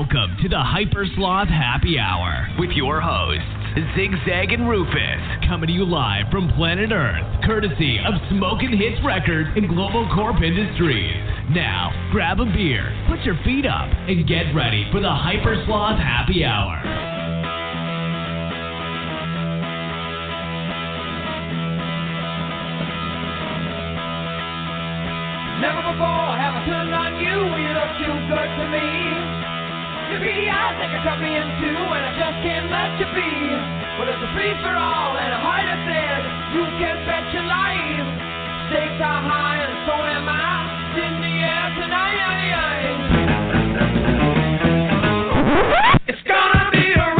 Welcome to the Hyper Sloth Happy Hour with your hosts, Zigzag and Rufus, coming to you live from planet Earth, courtesy of Smoking Hits Records and Global Corp Industries. Now, grab a beer, put your feet up, and get ready for the Hyper Sloth Happy Hour. Cut me in two, and I just can't let you be. But it's a free for all, and a heart that says you can bet your life. Stakes are high, and so am I. In the air tonight. It's gonna be a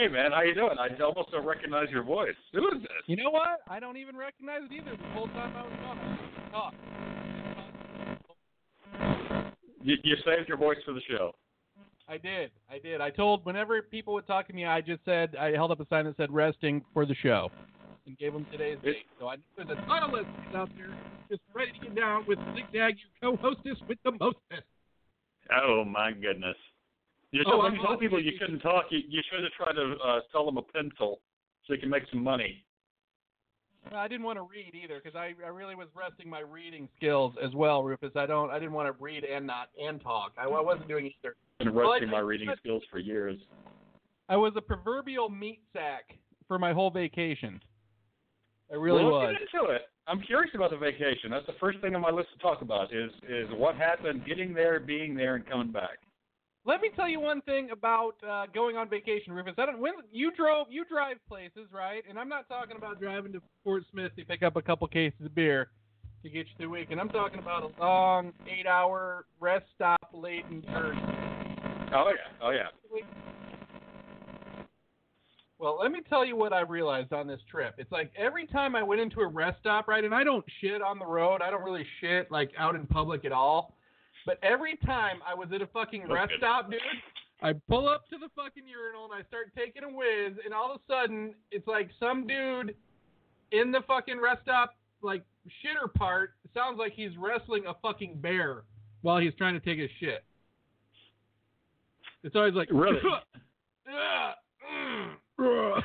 Hey man, how you doing? I almost don't recognize your voice. Who is this? You know what? I don't even recognize it either. The whole time I was talking. Talk. You, you saved your voice for the show. I did. I did. I told whenever people would talk to me, I just said I held up a sign that said "resting for the show," and gave them today's It- date. So I knew there's a ton of listeners out there just ready to get down with Zigzag, your co-hostess with the mostest. Oh my goodness. You Oh, when you told people you couldn't talk, you, you should have tried to uh, sell them a pencil so you can make some money. I didn't want to read either because I, I really was resting my reading skills as well, Rufus. I don't I didn't want to read and not and talk. I, I wasn't doing either. Been Well, I my reading skills for years. I was a proverbial meat sack for my whole vacation. I really well, was. let's get into it. I'm curious about the vacation. That's the first thing on my list to talk about is is what happened getting there, being there, and coming back. Let me tell you one thing about uh, going on vacation, Rufus. I don't when you drove you drive places, right? And I'm not talking about driving to Fort Smith to pick up a couple cases of beer to get you through the week. And I'm talking about a long eight hour rest stop late in Jersey. Oh yeah, oh yeah. Well, let me tell you what I realized on this trip. It's like every time I went into a rest stop, right, and I don't shit on the road. I don't really shit like out in public at all. But every time I was at a fucking That's rest good. stop, dude, I pull up to the fucking urinal and I start taking a whiz, and all of a sudden it's like some dude in the fucking rest stop like shitter part sounds like he's wrestling a fucking bear while he's trying to take a shit. It's always like Really?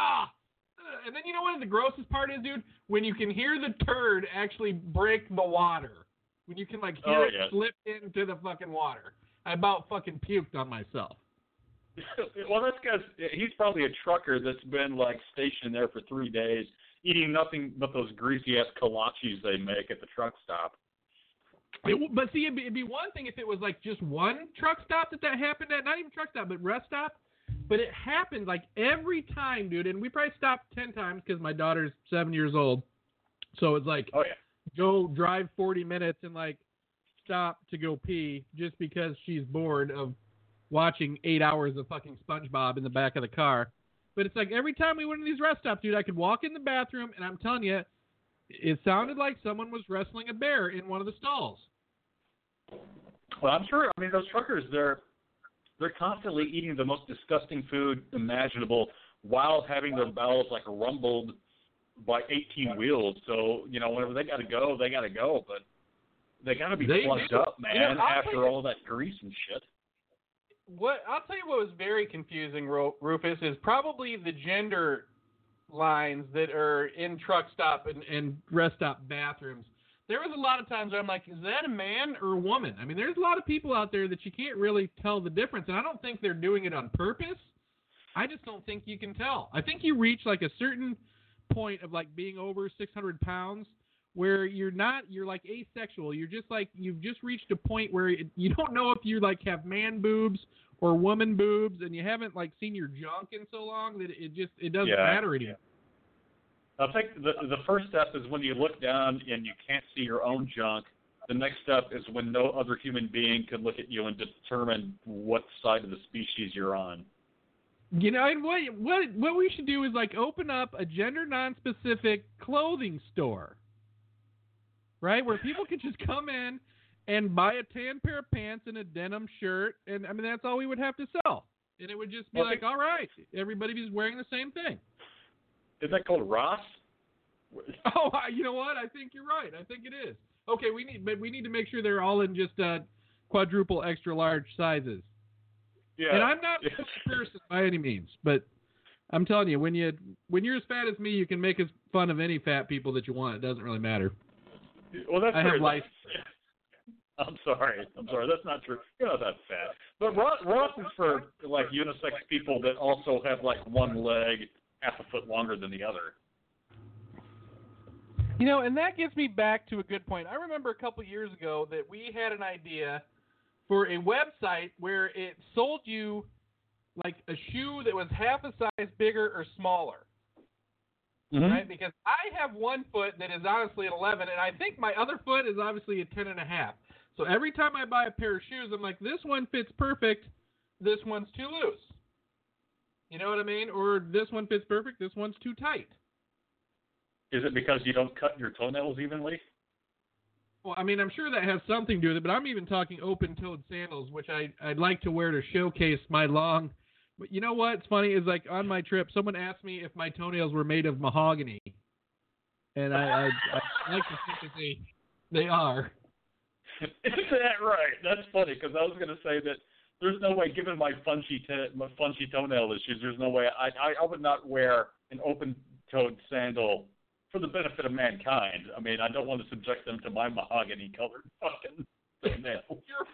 Ah. And then you know what the grossest part is, dude? When you can hear the turd actually break the water. When you can like hear Oh, it yeah. slip into the fucking water. I about fucking puked on myself. well, that's because he's probably a trucker that's been like stationed there for three days, eating nothing but those greasy ass kolaches they make at the truck stop. It but see, it'd be, it'd be one thing if it was like just one truck stop that that happened at, not even truck stop, but rest stop. But it happened like every time, dude. And we probably stopped ten times because my daughter's seven years old. So it's like Oh yeah. Go drive 40 minutes and like stop to go pee just because she's bored of watching eight hours of fucking SpongeBob in the back of the car. But it's like every time we went to these rest stops, dude, I could walk in the bathroom and I'm telling you, it sounded like someone was wrestling a bear in one of the stalls. Well, I'm sure. I mean, those truckers they're they're constantly eating the most disgusting food imaginable while having their bowels like rumbled by 18 wheels. So you know, whenever they got to go, they got to go. But they got to be They plugged do. up, man, You know, after all that grease and shit. What I'll tell you what was very confusing, Rufus, is probably the gender lines that are in truck stop and, and rest stop bathrooms. There was a lot of times where I'm like, is that a man or a woman? I mean, there's a lot of people out there that you can't really tell the difference, and I don't think they're doing it on purpose. I just don't think you can tell. I think you reach like a certain point of like being over 600 pounds where you're not you're like asexual you're just like you've just reached a point where it, you don't know if you like have man boobs or woman boobs and you haven't like seen your junk in so long that it just it doesn't Yeah. matter anymore I think the the first step is when you look down and you can't see your own junk, the next step is when no other human being can look at you and determine what side of the species you're on. You know, and what what what we should do is like open up a gender non-specific clothing store, right? Where people can just come in and buy a tan pair of pants and a denim shirt, and I mean that's all we would have to sell, and it would just be Well, like, all right, everybody is wearing the same thing. Is that called Ross? Oh, you know what? I think you're right. I think it is. Okay, we need, but we need to make sure they're all in just uh, quadruple extra large sizes. Yeah. And I'm not a person by any means, but I'm telling you, when you when you're as fat as me, you can make as fun of any fat people that you want. It doesn't really matter. Well, that's I have true. life. I'm sorry. I'm sorry. That's not true. You're not that fat. But Ross, Ross is for like unisex people that also have like one leg half a foot longer than the other. You know, and that gets me back to a good point. I remember a couple years ago that we had an idea for a website where it sold you like a shoe that was half a size bigger or smaller. Mm-hmm. right? Because I have one foot that is honestly an 11, and I think my other foot is obviously a 10 and a half. So every time I buy a pair of shoes, I'm like, this one fits perfect, this one's too loose. You know what I mean? Or this one fits perfect, this one's too tight. Is it because you don't cut your toenails evenly? Well, I mean, I'm sure that has something to do with it, but I'm even talking open-toed sandals, which I I'd like to wear to showcase my long. But you know what's funny is like on my trip, someone asked me if my toenails were made of mahogany, and I I, I like to think that they they are. Is that right? That's funny because I was going to say that there's no way, given my funchy te- my funchy toenail issues, there's no way I I, I would not wear an open-toed sandal for the benefit of mankind. I mean, I don't want to subject them to my mahogany-colored fucking toenail. Your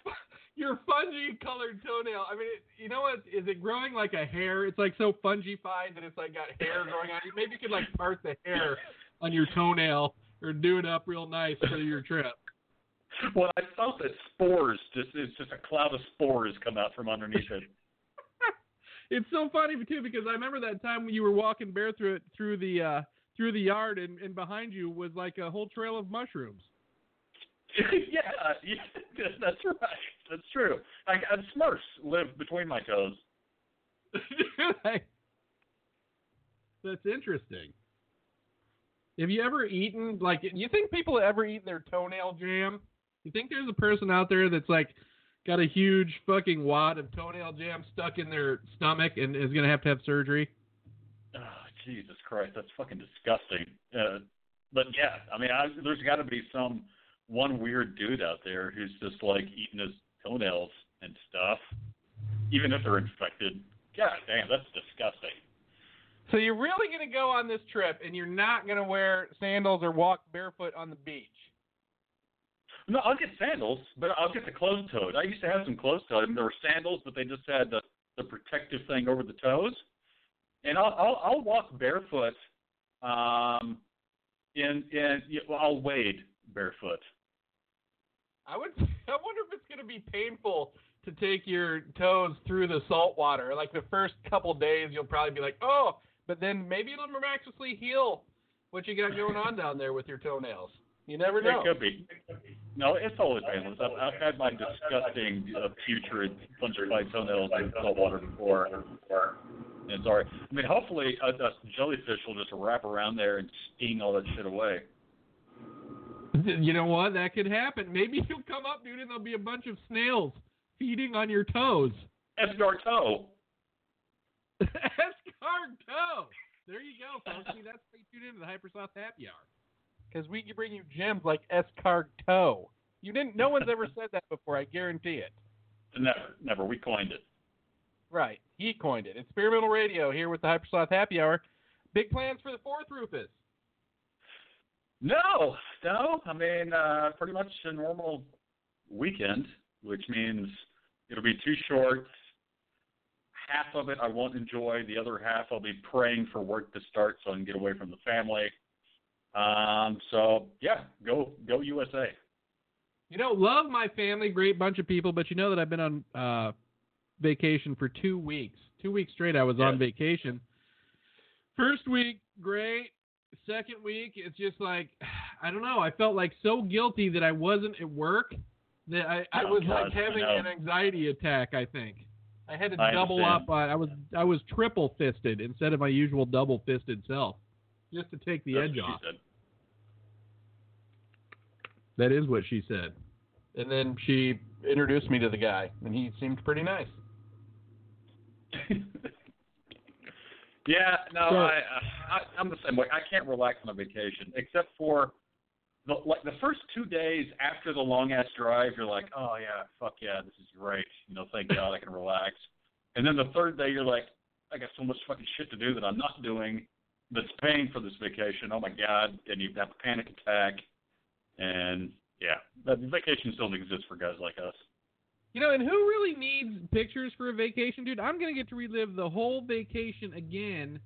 your fungi colored toenail. I mean, it, you know what? Is it growing like a hair? It's like so fungified that it's like got hair growing on it. Maybe you could like part the hair on your toenail or do it up real nice for your trip. Well, I felt that spores just it's just a cloud of spores come out from underneath it. It's so funny too because I remember that time when you were walking bare through it through the uh through the yard and, and behind you was like a whole trail of mushrooms. yeah, yeah, that's right. That's true. I, I uh, Smurfs live between my toes. That's interesting. Have you ever eaten like you think people have ever eaten their toenail jam? You think there's a person out there that's like got a huge fucking wad of toenail jam stuck in their stomach and is gonna have to have surgery? Jesus Christ, that's fucking disgusting. Uh, but yeah, I mean, I, there's got to be some one weird dude out there who's just like eating his toenails and stuff, even if they're infected. God damn, that's disgusting. So you're really gonna go on this trip and you're not gonna wear sandals or walk barefoot on the beach. No, I'll get sandals, but I'll get the closed toed. I used to have some closed toed. There were sandals, but they just had the the protective thing over the toes. And I'll I'll, I'll walk barefoot. Um, in in well, I'll wade barefoot. I would. I wonder if it's gonna be painful to take your toes through the salt water. Like the first couple days, you'll probably be like, "Oh," but then maybe it'll miraculously heal what you got going on down there with your toenails. You never know. It could be. No, it's always painless. I've, I've had my disgusting, uh, putrid, fungified toenails in salt water before. And it's right. I mean, hopefully uh, uh, a, a jellyfish will just wrap around there and sting all that shit away. You know what? That could happen. Maybe you'll come up, dude, and there'll be a bunch of snails feeding on your toes. Escargot. Escargot. There you go, folks. See, that's why you tune into the Hypersloth Happy Hour. Because we can bring you gems like escargot. You didn't. No one's ever said that before. I guarantee it. Never, never. We coined it. Right. He coined it. Experimental Radio here with the Hypersloth Happy Hour. Big plans for the fourth, Rufus. No, no. I mean, uh, pretty much a normal weekend, which means it'll be too short. Half of it I won't enjoy. The other half I'll be praying for work to start so I can get away from the family. Um, so yeah, go go USA. You know, love my family, great bunch of people, but you know that I've been on uh, vacation for two weeks. Two weeks straight I was on vacation. First week, great. Second week, it's just like I don't know. I felt like so guilty that I wasn't at work that I, I Oh, was God, like having an anxiety attack. I think I had to I double understand. up. On, I was I was triple fisted instead of my usual double fisted self, just to take the That's edge off. said. That is what she said. And then she introduced me to the guy, and he seemed pretty nice. yeah, no, So- I, uh, I I'm the same way. I can't relax on a vacation except for the like the first two days after the long ass drive. You're like, oh yeah, fuck yeah, this is great. You know, thank God I can relax. And then the third day, you're like, I got so much fucking shit to do that I'm not doing. That's paying for this vacation. Oh my God! And you have a panic attack. And yeah, that vacations don't exist for guys like us. You know, and who really needs pictures for a vacation, dude? I'm gonna get to relive the whole vacation again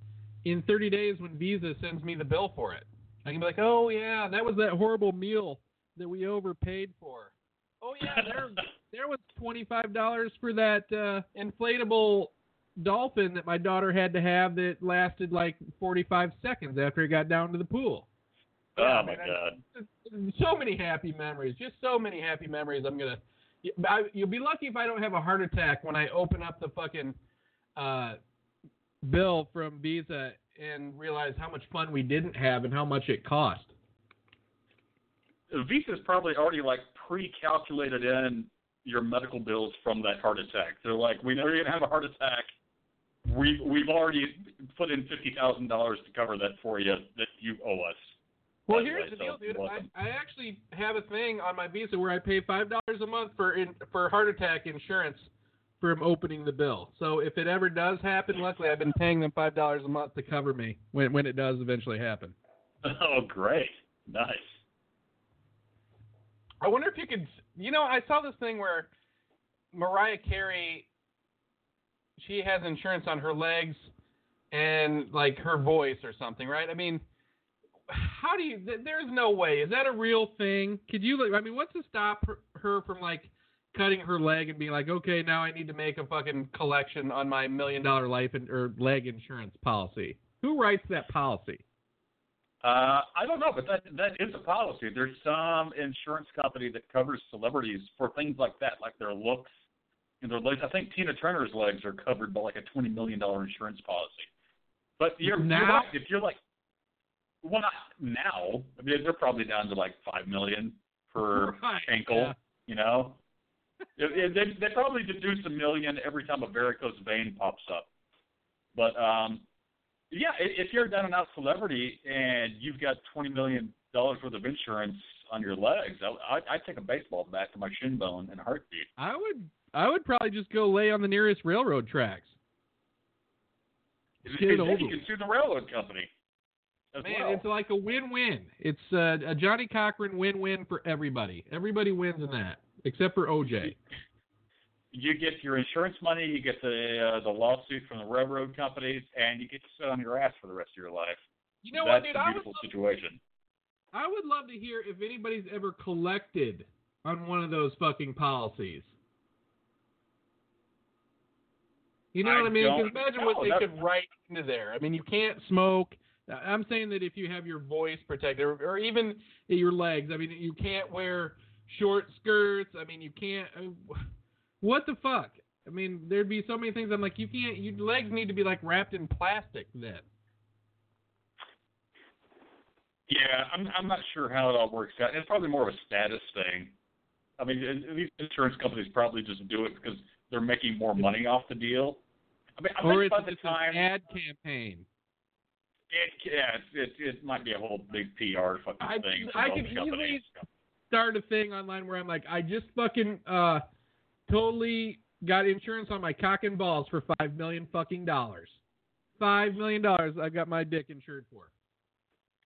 in 30 days when Visa sends me the bill for it. I can be like, oh yeah, that was that horrible meal that we overpaid for. Oh yeah, there there was twenty five dollars for that uh, inflatable dolphin that my daughter had to have that lasted like forty five seconds after it got down to the pool. Yeah, oh my man, I- God! so many happy memories, just so many happy memories. I'm gonna, I, you'll be lucky if I don't have a heart attack when I open up the fucking uh, bill from Visa and realize how much fun we didn't have and how much it cost. Visa's probably already like pre-calculated in your medical bills from that heart attack. They're like, we know you're gonna have a heart attack. We we've already put in fifty thousand dollars to cover that for you that you owe us. Well, here's the deal, dude. I, I actually have a thing on my Visa where I pay five dollars a month for in, for heart attack insurance from opening the bill. So if it ever does happen, luckily I've been paying them five dollars a month to cover me when when it does eventually happen. Oh, great, nice. I wonder if you could. You know, I saw this thing where Mariah Carey, she has insurance on her legs and like her voice or something, right? I mean, how do you? th- There's no way. Is that a real thing? Could you? like I mean, what's to stop her, from like cutting her leg and being like, okay, now I need to make a fucking collection on my million dollar life and, or leg insurance policy? Who writes that policy? Uh, I don't know, but that that is a policy. There's some insurance company that covers celebrities for things like that, like their looks and their legs. I think Tina Turner's legs are covered by like a twenty million dollar insurance policy. But you're, you're Now? right. If you're like, well, not now. I mean, they're probably down to like five million per Right, ankle. yeah. You know, they they probably deduce a million every time a varicose vein pops up. But um, yeah, if you're a down and out celebrity and you've got twenty million dollars worth of insurance on your legs, I, I, I'd take a baseball bat to my shin bone in a heartbeat. I would I would probably just go lay on the nearest railroad tracks. Get it Then over you can sue the railroad company. Man, well. it's like a win-win. It's uh, a Johnnie Cochran win-win for everybody. Everybody wins in that, except for OJ. you get your insurance money, you get the uh, the lawsuit from the railroad companies, and you get to sit on your ass for the rest of your life. You know That's what, dude? a I would, beautiful situation. I would love to hear if anybody's ever collected on one of those fucking policies. You know I what I mean? 'Cause don't imagine what they could write into there. I mean, you can't smoke. I'm saying that if you have your voice protected, or, or even your legs, I mean, you can't wear short skirts. I mean, you can't. uh, What the fuck? I mean, there'd be so many things. I'm like, you can't. Your legs need to be like wrapped in plastic. Then. Yeah, I'm I'm not sure how it all works out. It's probably more of a status thing. I mean, these insurance companies probably just do it because they're making more money off the deal. I mean, I Or think it's, by the time an ad campaign. It, yeah, it, it it might be a whole big PR fucking I- thing. for I those could companies. start a thing online where I'm like, I just fucking uh totally got insurance on my cock and balls for five million fucking dollars. Five million dollars I got my dick insured for.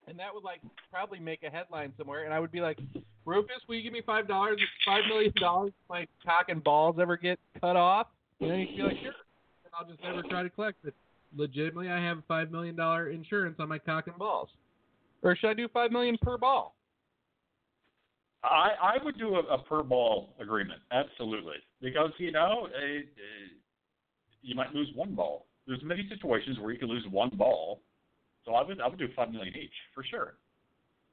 And that would like probably make a headline somewhere and I would be like, Rufus, will you give me five dollars five million dollars if my cock and balls ever get cut off? And then you'd be like, Sure. And I'll just never try to collect it. Legitimately I have five million dollar insurance on my cock and balls. Or should I do five million per ball? I I would do a, a per ball agreement, absolutely, because you know uh, uh, you might lose one ball. There's many situations where you can lose one ball, so I would I would do five million each for sure.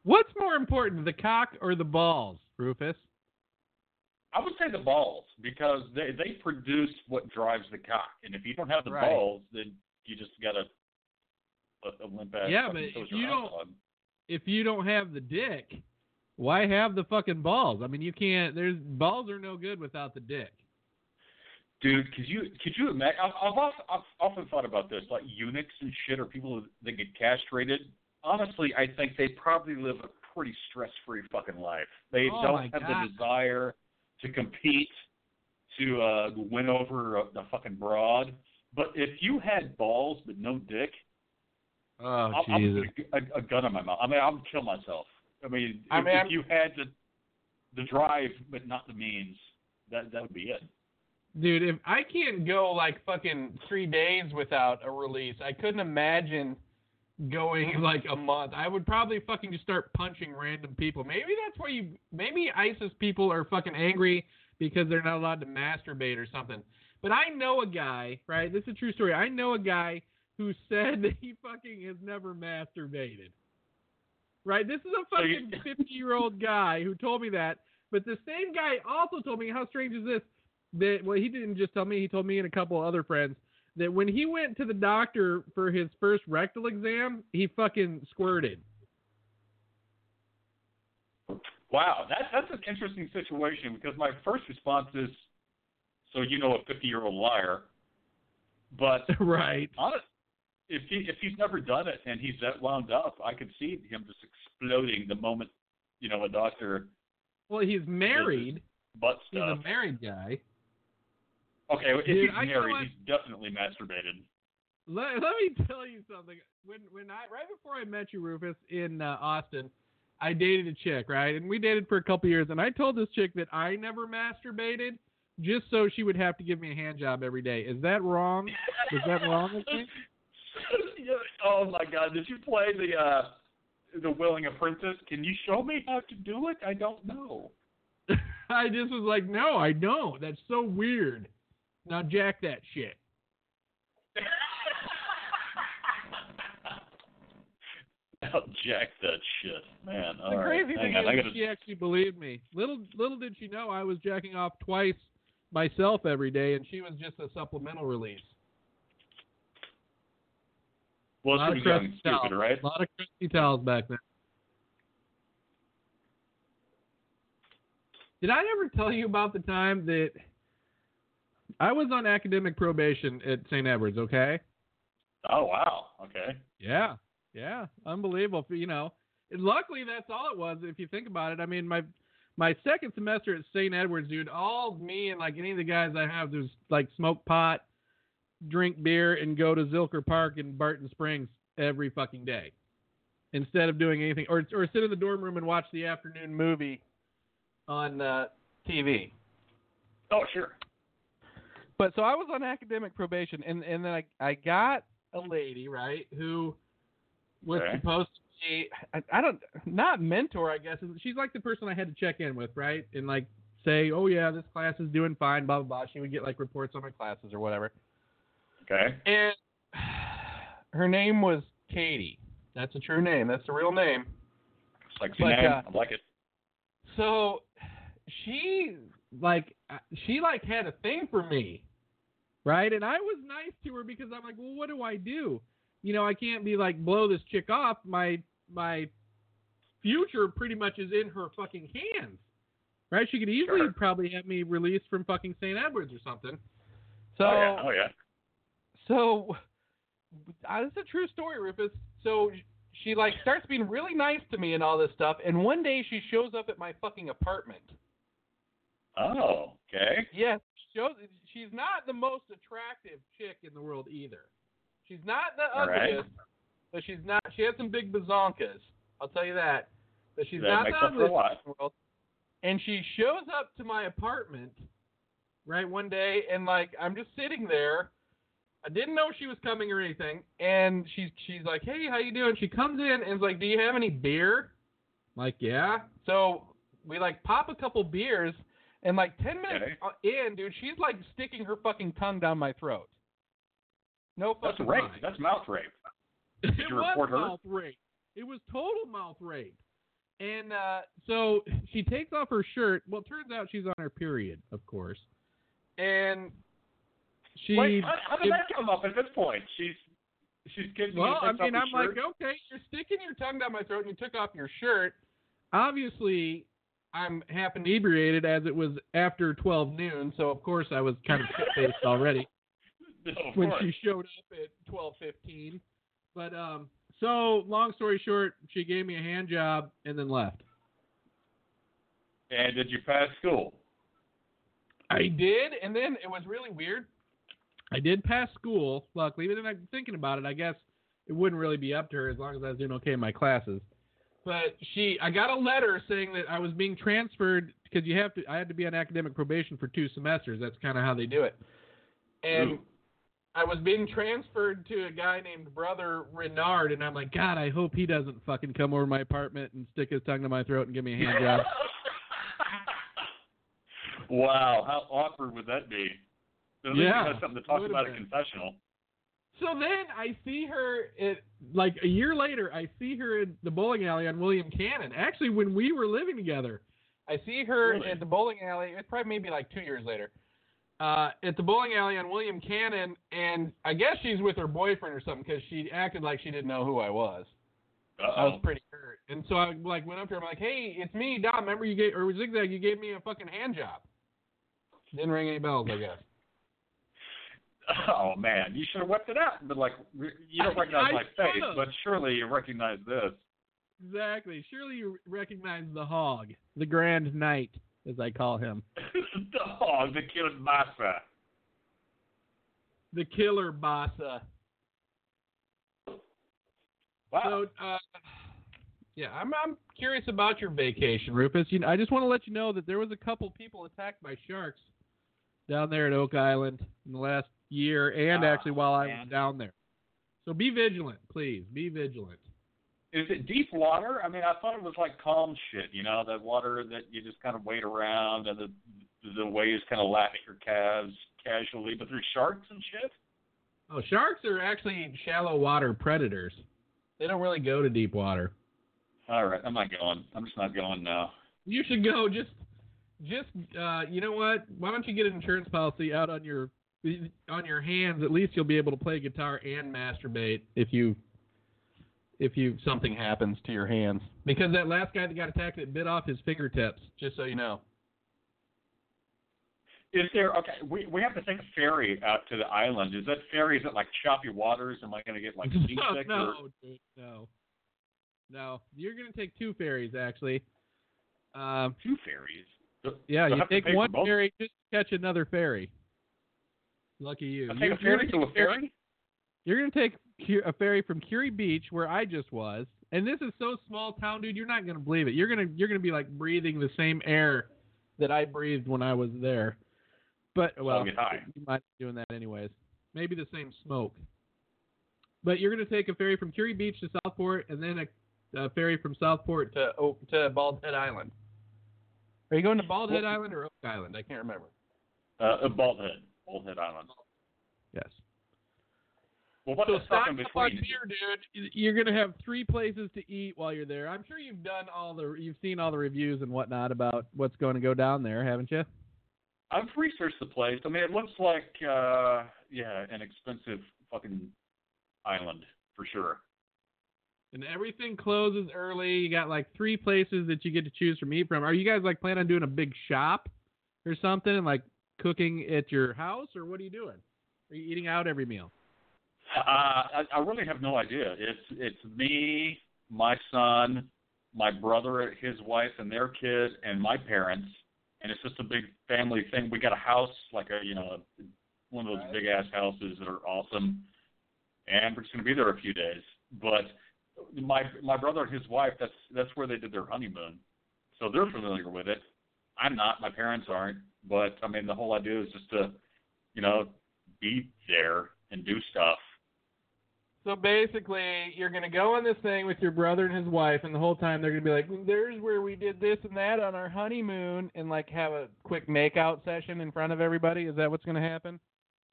What's more important, the cock or the balls, Rufus? I would say the balls because they they produce what drives the cock, and if you don't have the Right. balls, then you just got a a, limp ass. Yeah, but if you don't- dog. If you don't have the dick, why have the fucking balls? I mean, you can't. There's balls are no good without the dick. Dude, could you could you imagine? I've, I've, often, I've often thought about this, like eunuchs and shit, or people that get castrated. Honestly, I think they probably live a pretty stress-free fucking life. They Oh don't have God. the desire to compete, to uh, win over a, a fucking broad. But if you had balls but no dick, Oh I'll, I'll put a, a gun in my mouth. I mean, I'll kill myself. I mean, I if, mean, if you had the the drive but not the means, that that would be it. Dude, if I can't go like fucking three days without a release, I couldn't imagine going like a month. I would probably fucking just start punching random people. Maybe that's why you. Maybe ISIS people are fucking angry because they're not allowed to masturbate or something. But I know a guy, right? This is a true story. I know a guy who said that he fucking has never masturbated. Right? This is a fucking 50 year old guy who told me that. But the same guy also told me, how strange is this? That, well, he didn't just tell me, he told me and a couple of other friends that when he went to the doctor for his first rectal exam, he fucking squirted. Wow, that's that's an interesting situation because my first response is, so you know a fifty year old liar, but right. honest, if he if he's never done it and he's that wound up, I could see him just exploding the moment you know a doctor Well, he's married. butt He's a married guy. Okay, if Dude, he's I- married, he's definitely masturbated. Let, let me tell you something. When when I right before I met you, Rufus, in uh, Austin, I dated a chick, right? And we dated for a couple years. And I told this chick that I never masturbated, just so she would have to give me a hand job every day. Is that wrong? Is that wrong with me? oh my God! Did you play the uh the Willing Apprentice? Can you show me how to do it? I don't know. I just was like, no, I don't. That's so weird. Now jack that shit. I'll jack that shit, man. All the right, crazy hang thing on. Is, gotta. she actually believed me. Little little did she know I was jacking off twice myself every day, and she was just a supplemental release. Well, lot she of was crusty and stupid, right? A lot of crusty towels back then. Did I ever tell you about the time that I was on academic probation at St. Edwards? Okay. Oh wow. Okay. Yeah, yeah, unbelievable. You know, and luckily that's all it was. If you think about it, I mean, my my second semester at St. Edwards, dude, all me and like any of the guys I have, there's like smoke pot, drink beer, and go to Zilker Park in Barton Springs every fucking day, instead of doing anything, or or sit in the dorm room and watch the afternoon movie on uh, TV. Oh sure. But so I was on academic probation, and and then I I got a lady right who was Okay. supposed to I, I don't not mentor I guess she's like the person I had to check in with right and like say oh yeah this class is doing fine blah blah blah she would get like reports on my classes or whatever Okay. and her name was Katie that's a true name that's a real name Sexy name. uh, I like it. So she like uh, she like had a thing for me, right? And I was nice to her because I'm like, well, what do I do? You know, I can't be like blow this chick off. My my future pretty much is in her fucking hands, right? She could easily Sure. probably have me released from fucking St. Edwards or something. So oh yeah. Oh yeah. so uh, this is a true story, Rufus. So she like starts being really nice to me and all this stuff, and one day she shows up at my fucking apartment. Oh. Okay. Yes, shows she's not the most attractive chick in the world either. She's not the All right. ugliest, but she's not. She has some big bazonkas. I'll tell you that. But she's That not makes the up for a ugliest lot. in the world. And she shows up to my apartment, right one day, and like I'm just sitting there. I didn't know she was coming or anything, and she's she's like, "Hey, how you doing?" She comes in and is like, "Do you have any beer?" I'm like, yeah. So we like pop a couple beers, and like ten minutes Okay. in, dude, she's like sticking her fucking tongue down my throat. No That's rape. That's mouth rape. it you was report her? mouth rape. It was total mouth rape. And uh, so she takes off her shirt. Well, it turns out she's on her period, of course. And she. Wait, how, how did that come up at this point? She's she's kissing you, well, I mean, I'm like, okay, you're sticking your tongue down my throat and you took off your shirt. Obviously, I'm half inebriated as it was after 12 noon, so of course I was kind of shit faced already. No, when course. she showed up at twelve fifteen. But um, so long story short, she gave me a hand job and then left. And did you pass school? I did, and then it was really weird. I did pass school, luckily, but then I'm thinking about it. I guess it wouldn't really be up to her as long as I was doing okay in my classes. But she, I got a letter saying that I was being transferred because you have to. I had to be on academic probation for two semesters. That's kind of how they do it. And Ooh. I was being transferred to a guy named Brother Renard, and I'm like, God, I hope he doesn't fucking come over to my apartment and stick his tongue to my throat and give me a hand job. wow, how awkward would that be? At least Yeah, something to talk about at been. confessional. So then I see her at like a year later. I see her at the bowling alley on William Cannon. Actually, when we were living together, I see her Really? at the bowling alley. It's probably maybe like two years later. Uh, at the bowling alley on William Cannon, and I guess she's with her boyfriend or something because she acted like she didn't know who I was. I was pretty hurt, and so I like went up to her. I'm like, "Hey, it's me, Dom. Remember you gave or Zigzag? You gave me a fucking hand job." Didn't ring any bells, I guess. Oh man, you should have whipped it out. But like, you don't recognize I my face, but surely you recognize this. Exactly. Surely you recognize the hog, the Grand Knight, as I call him, Dog, the kid massa. the Killer Bassa. Wow. So, uh, yeah, I'm I'm curious about your vacation, Rufus. You know, I just want to let you know that there was a couple people attacked by sharks down there at Oak Island in the last year, and Ah, actually while I was down there. So be vigilant, please. Be vigilant. Is it deep water? I mean, I thought it was like calm shit. You know, that water that you just kind of wade around and the the waves kind of lap at your calves casually. But there's sharks and shit. Oh, sharks are actually shallow water predators. They don't really go to deep water. All right, I'm not going. I'm just not going now. You should go. Just, just, uh, you know what? Why don't you get an insurance policy out on your on your hands? At least you'll be able to play guitar and masturbate if you if you something happens to your hands. Because that last guy that got attacked, it bit off his fingertips. Just so you know. Is there okay? We we have to take a ferry out to the island. Is that ferry? Is it like choppy waters? Am I going to get like no, seasick? or, no, no, no. You're gonna take two ferries actually. Um, two ferries. Do- yeah, I you take one ferry just to catch another ferry. Lucky you. I take a ferry to a ferry. You're gonna take a ferry from Kure Beach, where I just was, and this is so small town, dude. You're not gonna believe it. You're gonna you're gonna be like breathing the same air that I breathed when I was there. But well, you might be doing that anyways. Maybe the same smoke. But you're gonna take a ferry from Kure Beach to Southport, and then a, a ferry from Southport to Oak, to Bald Head Island. Are you going to Bald Head Island or Oak Island? I can't remember. Uh, Bald Head, Bald Head Island. Yes. Well, what's So the in between? beer, dude. You're gonna have three places to eat while you're there. I'm sure you've done all the, you've seen all the reviews and whatnot about what's going to go down there, haven't you? I've researched the place. I mean, it looks like uh yeah, an expensive fucking island for sure. And everything closes early. You got like three places that you get to choose from eat from. Are you guys like planning on doing a big shop or something, and like cooking at your house, or what are you doing? Are you eating out every meal? Uh, I, I really have no idea. It's it's me, my son, my brother, his wife, and their kid, and my parents, and it's just a big family thing. We got a house, like a you know, one of those Right. big ass houses that are awesome, and we're just gonna be there a few days. But my my brother and his wife, that's that's where they did their honeymoon, so they're familiar with it. I'm not. My parents aren't. But I mean, the whole idea is just to, you know, be there and do stuff. So basically, you're gonna go on this thing with your brother and his wife, and the whole time they're gonna be like, "There's where we did this and that on our honeymoon," and like have a quick makeout session in front of everybody. Is that what's gonna happen?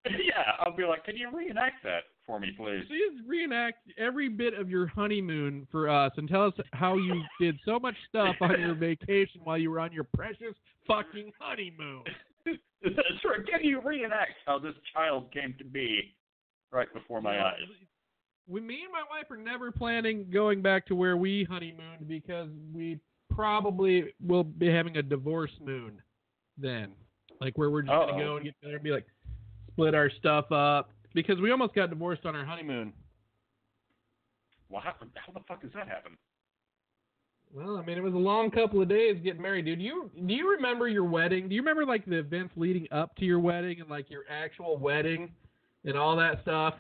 yeah, I'll be like, can you reenact that for me, please? Please reenact every bit of your honeymoon for us and tell us how you did so much stuff on your vacation while you were on your precious fucking honeymoon. That's right. Can you reenact how this child came to be right before my eyes? We, me and my wife are never planning going back to where we honeymooned because we probably will be having a divorce moon then. Like where we're just Uh-oh. gonna go and get together and be like split our stuff up. Because we almost got divorced on our honeymoon. Well, how, how the fuck does that happen? Well, I mean, it was a long couple of days getting married, dude. You do you remember your wedding? Do you remember like the events leading up to your wedding and like your actual wedding and all that stuff?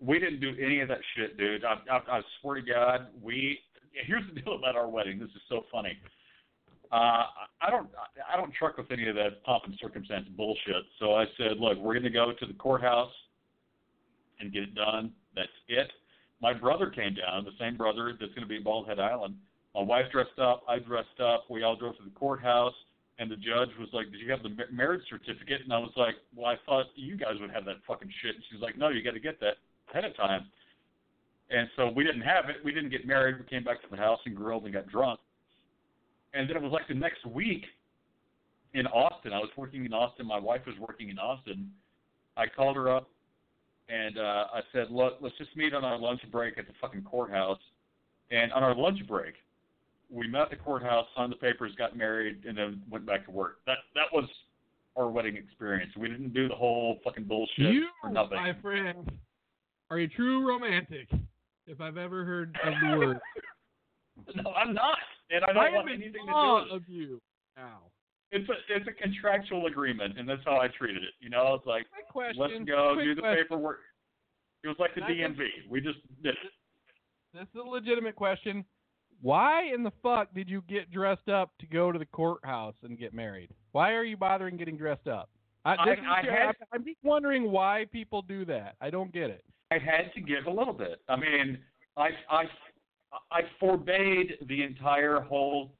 We didn't do any of that shit, dude. I, I, I swear to God, we. Here's the deal about our wedding. This is so funny. Uh, I don't, I don't truck with any of that pomp and circumstance bullshit. So I said, look, we're going to go to the courthouse and get it done. That's it. My brother came down, the same brother that's going to be in Bald Head Island. My wife dressed up. I dressed up. We all drove to the courthouse. And the judge was like, "Did you have the ma- marriage certificate?" And I was like, "Well, I thought you guys would have that fucking shit." And she's like, "No, you got to get that ahead of time." And so we didn't have it. We didn't get married. We came back to the house and grilled and got drunk. And then it was like the next week in Austin. I was working in Austin. My wife was working in Austin. I called her up and uh, I said, "Look, let's just meet on our lunch break at the fucking courthouse." And on our lunch break, we met at the courthouse, signed the papers, got married, and then went back to work. That that was our wedding experience. We didn't do the whole fucking bullshit you, for nothing. my friend, are a true romantic. If I've ever heard of the word, no, I'm not, and I I don't am want anything to do with of you. Now, It's a it's a contractual agreement, and that's how I treated it. You know, it's like question. let's go do the question. paperwork. It was like the I just- DMV. We just did it. This is a legitimate question. Why in the fuck did you get dressed up to go to the courthouse and get married? Why are you bothering getting dressed up? I, I- I had- I'm- just wondering why people do that. I don't get it. I had to give a little bit. I mean, I I I forbade the entire whole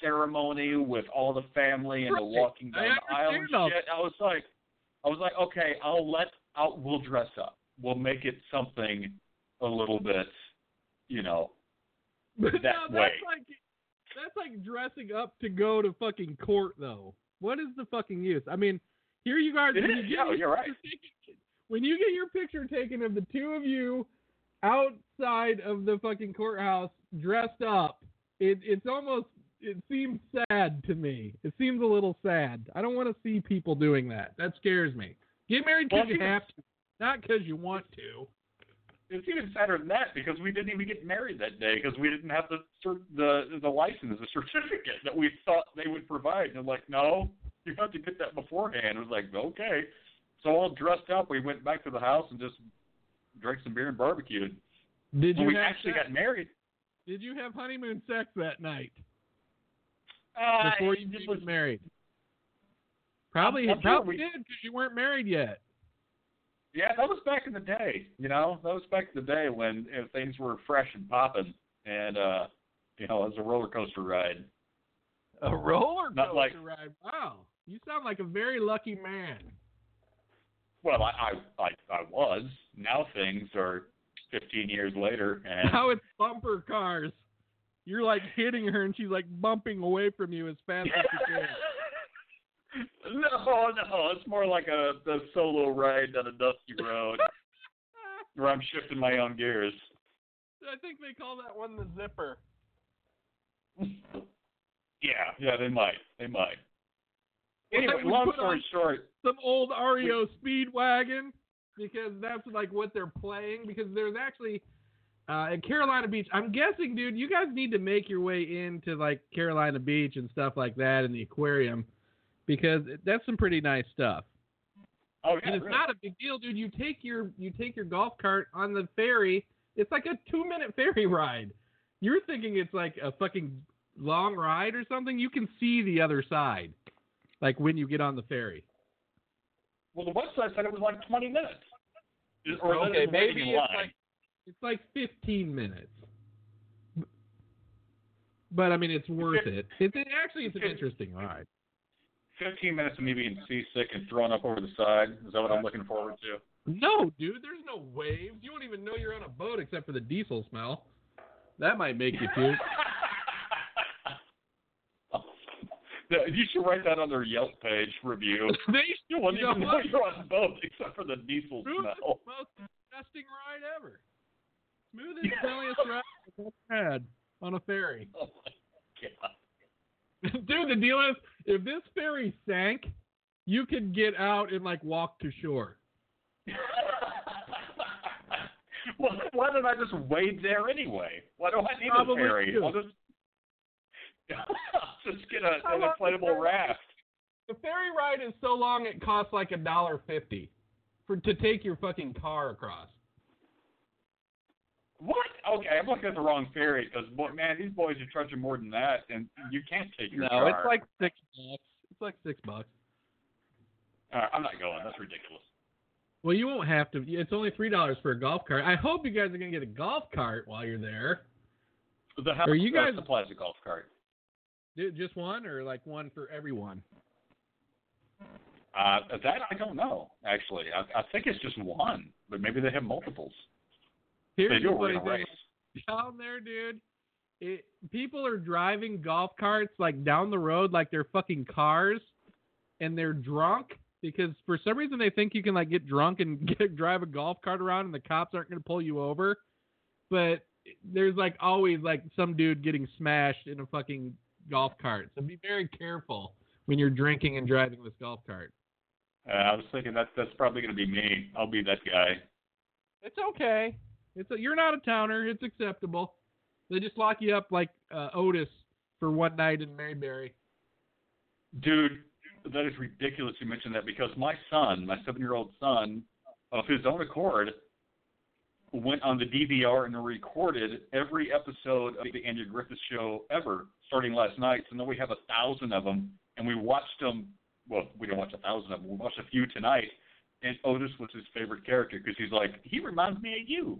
ceremony with all the family and the walking down the aisle and shit. I was like, I was like, okay, I'll let I'll we'll dress up. We'll make it something a little bit, you know. But That no, that's way. like that's like dressing up to go to fucking court though. What is the fucking use? I mean, here you guys. It when is, you get yeah, you're right. taken- When you get your picture taken of the two of you outside of the fucking courthouse dressed up, it it's almost it seems sad to me. It seems a little sad. I don't want to see people doing that. That scares me. Get married because Well, you have to, not because you want to. It's even sadder than that because we didn't even get married that day because we didn't have the the the license, the certificate that we thought they would provide. And they're like, no, you have to get that beforehand. It was like, okay. So all dressed up, we went back to the house and just drank some beer and barbecued. Did you we actually sex? got married. Did you have honeymoon sex that night? Uh, before you even was, married. Probably, I'm sure probably we- did because you weren't married yet. yeah, that was back in the day. You know, that was back in the day when you know, things were fresh and popping, and uh, you know, it was a roller coaster ride. A roller Not like- ride. Wow, you sound like a very lucky man. Well, I I I, I was. Now things are 15 years later, and Now it's bumper cars. You're like hitting her, and she's like bumping away from you as fast as she can. no, no, it's more like a, a solo ride down a dusty road where I'm shifting my own gears. I think they call that one the zipper. Yeah, yeah, they might, they might. Anyway, long story short, Some old REO Speedwagon because that's like what they're playing. Because there's actually uh, at Carolina Beach. I'm guessing, dude, you guys need to make your way into like Carolina Beach and stuff like that in the aquarium because that's some pretty nice stuff. oh yeah, and it's really. not a big deal, dude. You take your you take your golf cart on the ferry. It's like a two minute ferry ride. You're thinking it's like a fucking long ride or something. You can see the other side, like when you get on the ferry. Well, the website said it was like 20 minutes. Or Okay, it was waiting maybe it's line. like it's like 15 minutes. But I mean, it's worth it. It's it, actually it's an interesting ride. 15 minutes of me being seasick and thrown up over the side. Is that what I'm looking forward to? No, dude, there's no waves. You won't even know you're on a boat except for the diesel smell. That might make you puke. The- you should write that on their Yelp page review. they You won't You know even know you're on boat except for the diesel Smoothest, smell. most disgusting ride ever. Smoothest, smelliest ride I've ever had on a ferry. Oh my god. Dude, the deal is, if this ferry sank, you could get out and like walk to shore. well, why don't I just wade there anyway? Why do I need Probably a ferry? I'll just, just get a, an inflatable that? raft. The ferry ride is so long it costs like a dollar fifty for to take your fucking car across. What? Okay, I'm looking at the wrong ferry because, man, these boys are charging more than that, and you can't take your No, car. No, it's like six bucks. It's like six bucks. All right, I'm not going. That's ridiculous. Well, you won't have to. It's only three dollars for a golf cart. I hope you guys are gonna get a golf cart while you're there. The house Are you guys- supplies a golf cart. Just one or like one for everyone? Uh, that I don't know. Actually, I, I think it's just one, but maybe they have multiples. Here's they do the a funny real thing. race. down there, dude. It, people are driving golf carts like down the road like they're fucking cars, and they're drunk because for some reason they think you can like get drunk and get, drive a golf cart around and the cops aren't going to pull you over. But there's like always like some dude getting smashed in a fucking golf cart. So be very careful when you're drinking and driving this golf cart. Uh, I was thinking that that's probably going to be me. I'll be that guy. It's okay. It's a, you're not a towner. It's acceptable. They just lock you up like uh, Otis for one night in Mayberry. Dude, that is ridiculous you mentioned that because my son, my seven year old son, of his own accord, went on the DVR and recorded every episode of the Andy Griffith Show ever, starting last night. So now we have a thousand of them, and we watched them. Well, we didn't watch a thousand of them. We watched a few tonight, and Otis was his favorite character because he's like, he reminds me of you.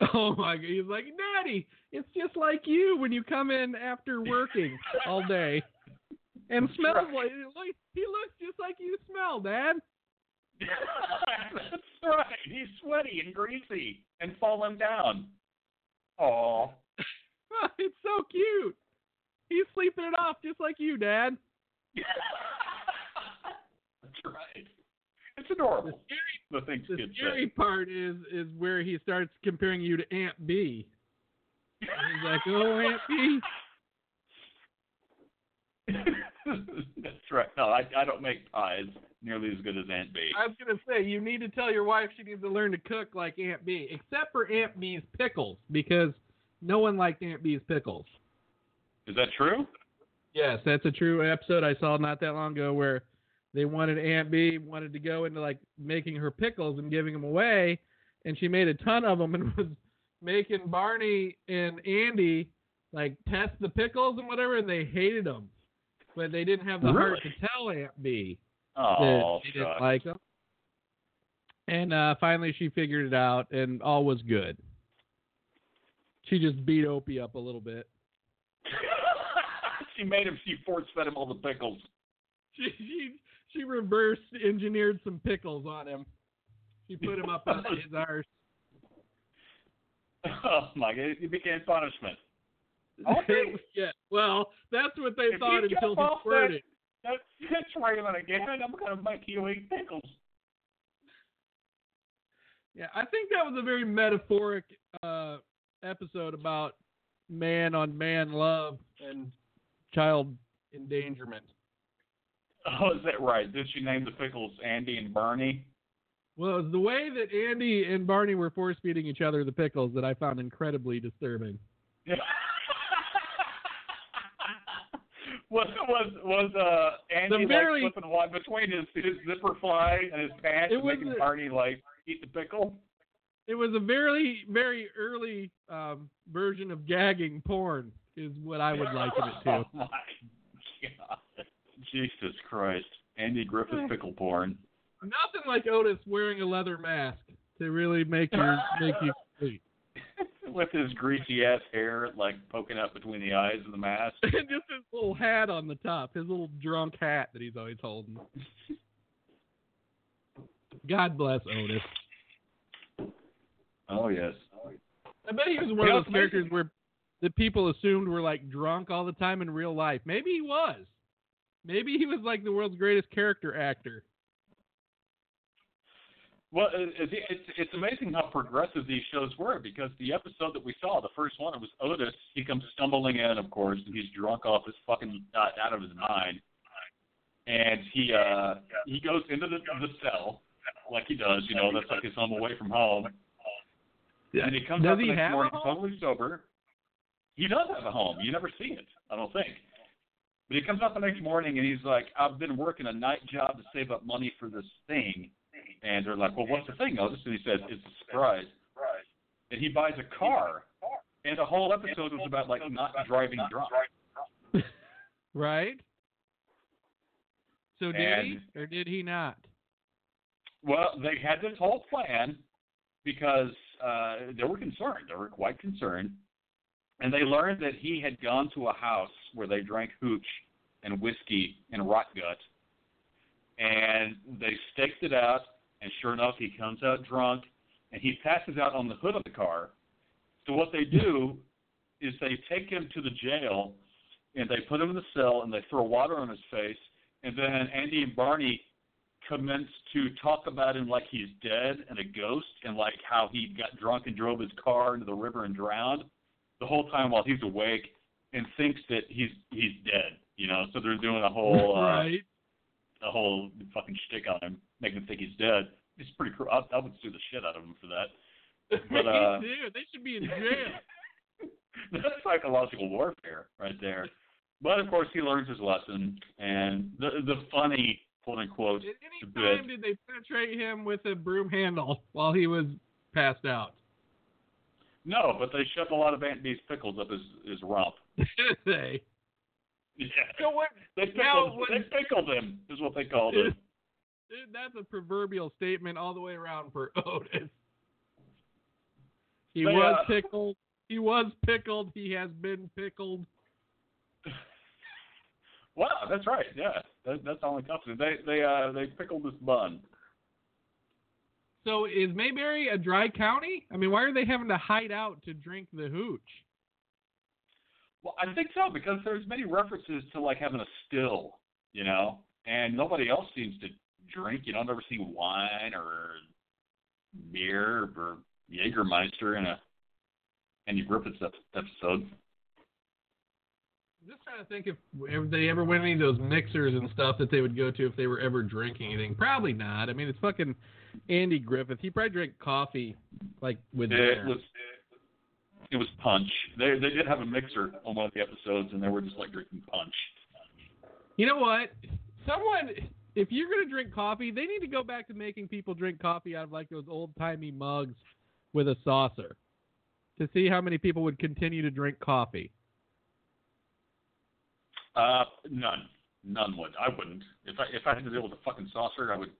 Oh my god! He's like, Daddy, it's just like you when you come in after working all day, and smells right. like, like he looks just like you smell, Dad. That's right. He's sweaty and greasy and falling down. Aw. it's so cute. He's sleeping it off just like you, Dad. That's right. It's adorable. The scary The The scary part is is where he starts comparing you to Aunt Bee. He's like, "Oh, Aunt Bee." That's right. No, I I don't make pies nearly as good as Aunt Bee. I was gonna say you need to tell your wife she needs to learn to cook like Aunt Bee, except for Aunt Bee's pickles, because no one liked Aunt Bee's pickles. Is that true? Yes, that's a true episode I saw not that long ago where they wanted Aunt Bee wanted to go into like making her pickles and giving them away, and she made a ton of them and was making Barney and Andy like test the pickles and whatever, and they hated them, but they didn't have the heart to tell Aunt Bee that Oh, she didn't like them. And uh, finally, she figured it out, and all was good. She just beat Opie up a little bit. she made him. She force fed him all the pickles. She she she reverse engineered some pickles on him. She put him up on his arse. Oh my god! It became punishment. Okay. yeah, well, that's what they If thought until he squirted. That's that's railing again. I'm gonna make you eat pickles. Yeah, I think that was a very metaphoric uh, episode about man on man love and child endangerment. Oh, is that right? Did she name the pickles Andy and Barney? Well, it was the way that Andy and Barney were force feeding each other the pickles that I found incredibly disturbing. was was was uh Andy The very- like flipping one between his his zipper fly and his pants and making a- Barney like eat the pickle? It was a very, very early um, version of gagging porn, is what I would liken it to. Oh my god! Jesus Christ! Andy Griffith pickle porn. Nothing like Otis wearing a leather mask to really make you make you sleep. With his greasy ass hair like poking out between the eyes of the mask. and just his little hat on the top, his little drunk hat that he's always holding. God bless Otis. Oh yes. I bet he was one of those characters where the people assumed were like drunk all the time in real life. Maybe he was. Maybe he was like the world's greatest character actor. Well, it- it's it's it's amazing how progressive these shows were because the episode that we saw, the first one, it was Otis. He comes stumbling in, of course, and he's drunk off his fucking uh, out of his mind, and he uh he goes into the the cell like he does, you know, that's like his home away from home. And he comes Does out the he next have morning totally sober. He does have a home. You never see it, I don't think. But he comes out the next morning and he's like, I've been working a night job to save up money for this thing. And they're like, Well, what's the thing? And he says, It's a surprise. And he buys a car. And the whole episode was about like not driving drunk. Right? So did And- he or did he not? Well, they had this whole plan because uh, they were concerned. They were quite concerned. And they learned that he had gone to a house where they drank hooch and whiskey and rot gut. And they staked it out, and sure enough, he comes out drunk, and he passes out on the hood of the car. So what they do is they take him to the jail, and they put him in the cell, and they throw water on his face, and then Andy and Barney commence to talk about him like he's dead and a ghost and like how he got drunk and drove his car into the river and drowned the whole time while he's awake and thinks that he's he's dead you know so they're doing a whole uh, right. a whole fucking shtick on him making him think he's dead it's pretty cool I, I would sue the shit out of him for that but, uh, too. They should be in jail. that's psychological warfare right there but of course he learns his lesson and the the funny quote unquote At any bit. time did they penetrate him with a broom handle while he was passed out? No, but they shoved a lot of Aunt Bee's pickles up his his rump. Did they? Yeah. So what? They pickled, Now, when- they pickled him, is what they called him. Dude, that's a proverbial statement all the way around for Otis. He was uh, pickled. He was pickled. He has been pickled. Wow, that's right. Yeah, that, that's all encompassing. They they uh they pickled this bun. So is Mayberry a dry county? I mean, why are they having to hide out to drink the hooch? Well, I think so because there's many references to like having a still, you know, and nobody else seems to drink. You don't ever see wine or beer or Jägermeister in a Andy Griffiths episode. I'm just trying to think if, if they ever went any of those mixers and stuff that they would go to if they were ever drinking anything. Probably not. I mean, it's fucking Andy Griffith. He probably drank coffee like with It was it was punch. They they did have a mixer on one of the episodes, and they were just like drinking punch. You know what? Someone, if you're gonna drink coffee, they need to go back to making people drink coffee out of like those old timey mugs with a saucer, to see how many people would continue to drink coffee. Uh, none, none would. I wouldn't. If I if I had to deal with a fucking saucer, I would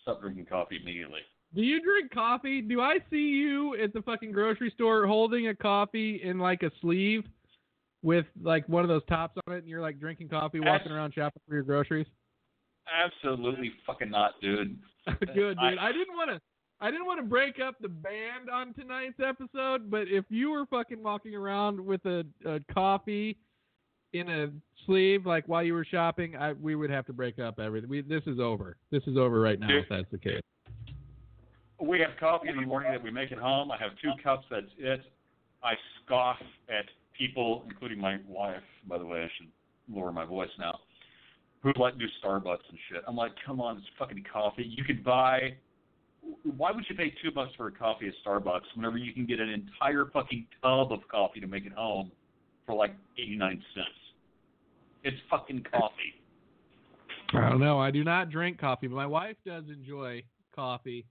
stop drinking coffee immediately. Do you drink coffee? Do I see you at the fucking grocery store holding a coffee in like a sleeve with like one of those tops on it, and you're like drinking coffee, walking around shopping for your groceries? Absolutely fucking not, dude. Good, I- dude. I didn't want to. I didn't want to break up the band on tonight's episode, but if you were fucking walking around with a, a coffee in a sleeve like while you were shopping, I, we would have to break up everything. We, this is over. This is over right now Dude. if that's the case. We have coffee in the morning that we make at home. I have two cups. That's it. I scoff at people, including my wife. By the way, I should lower my voice now. Who like do Starbucks and shit? I'm like, come on, it's fucking coffee. You could buy. Why would you pay two bucks for a coffee at Starbucks whenever you can get an entire fucking tub of coffee to make at home for like eighty nine cents? It's fucking coffee. I don't know. I do not drink coffee, but my wife does enjoy coffee.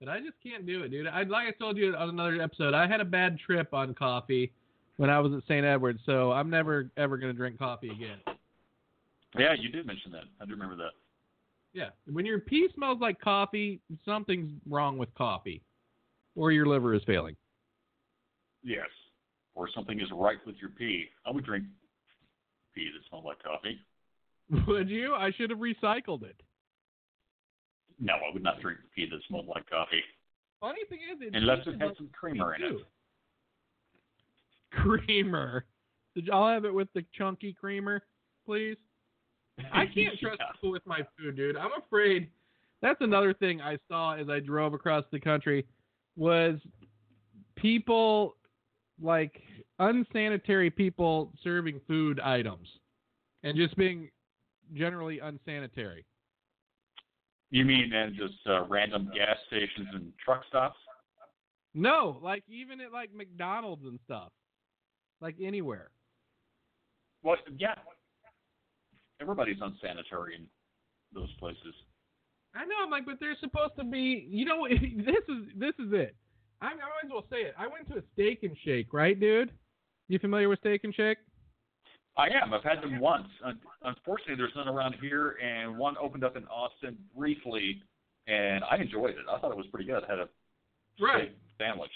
But I just can't do it, dude. I like I told you on another episode, I had a bad trip on coffee when I was at St. Edward's, so I'm never ever gonna drink coffee again. Yeah, you did mention that. I do remember that. Yeah. When your pee smells like coffee, something's wrong with coffee. Or your liver is failing. Yes. Or something is right with your pee. I would drink pee that smelled like coffee. Would you? I should have recycled it. No, I would not drink pee that smelled like coffee. Funny thing is, it Unless it had like some creamer in it. Creamer. Did I'll have it with the chunky creamer, please. I can't trust Yeah. people with my food, dude. I'm afraid. That's another thing I saw as I drove across the country was people like unsanitary people serving food items and just being generally unsanitary. You mean and just uh, random gas stations and truck stops? No, like even at like McDonald's and stuff. Like anywhere. Well, yeah. Everybody's unsanitary in those places. I know, I'm like, but they're supposed to be. You know, this is this is it. I, I might as well say it. I went to a Steak and Shake, right, dude? You familiar with Steak and Shake? I am. I've had them once. Unfortunately, there's none around here, and one opened up in Austin briefly, and I enjoyed it. I thought it was pretty good. I had a Right. steak sandwich.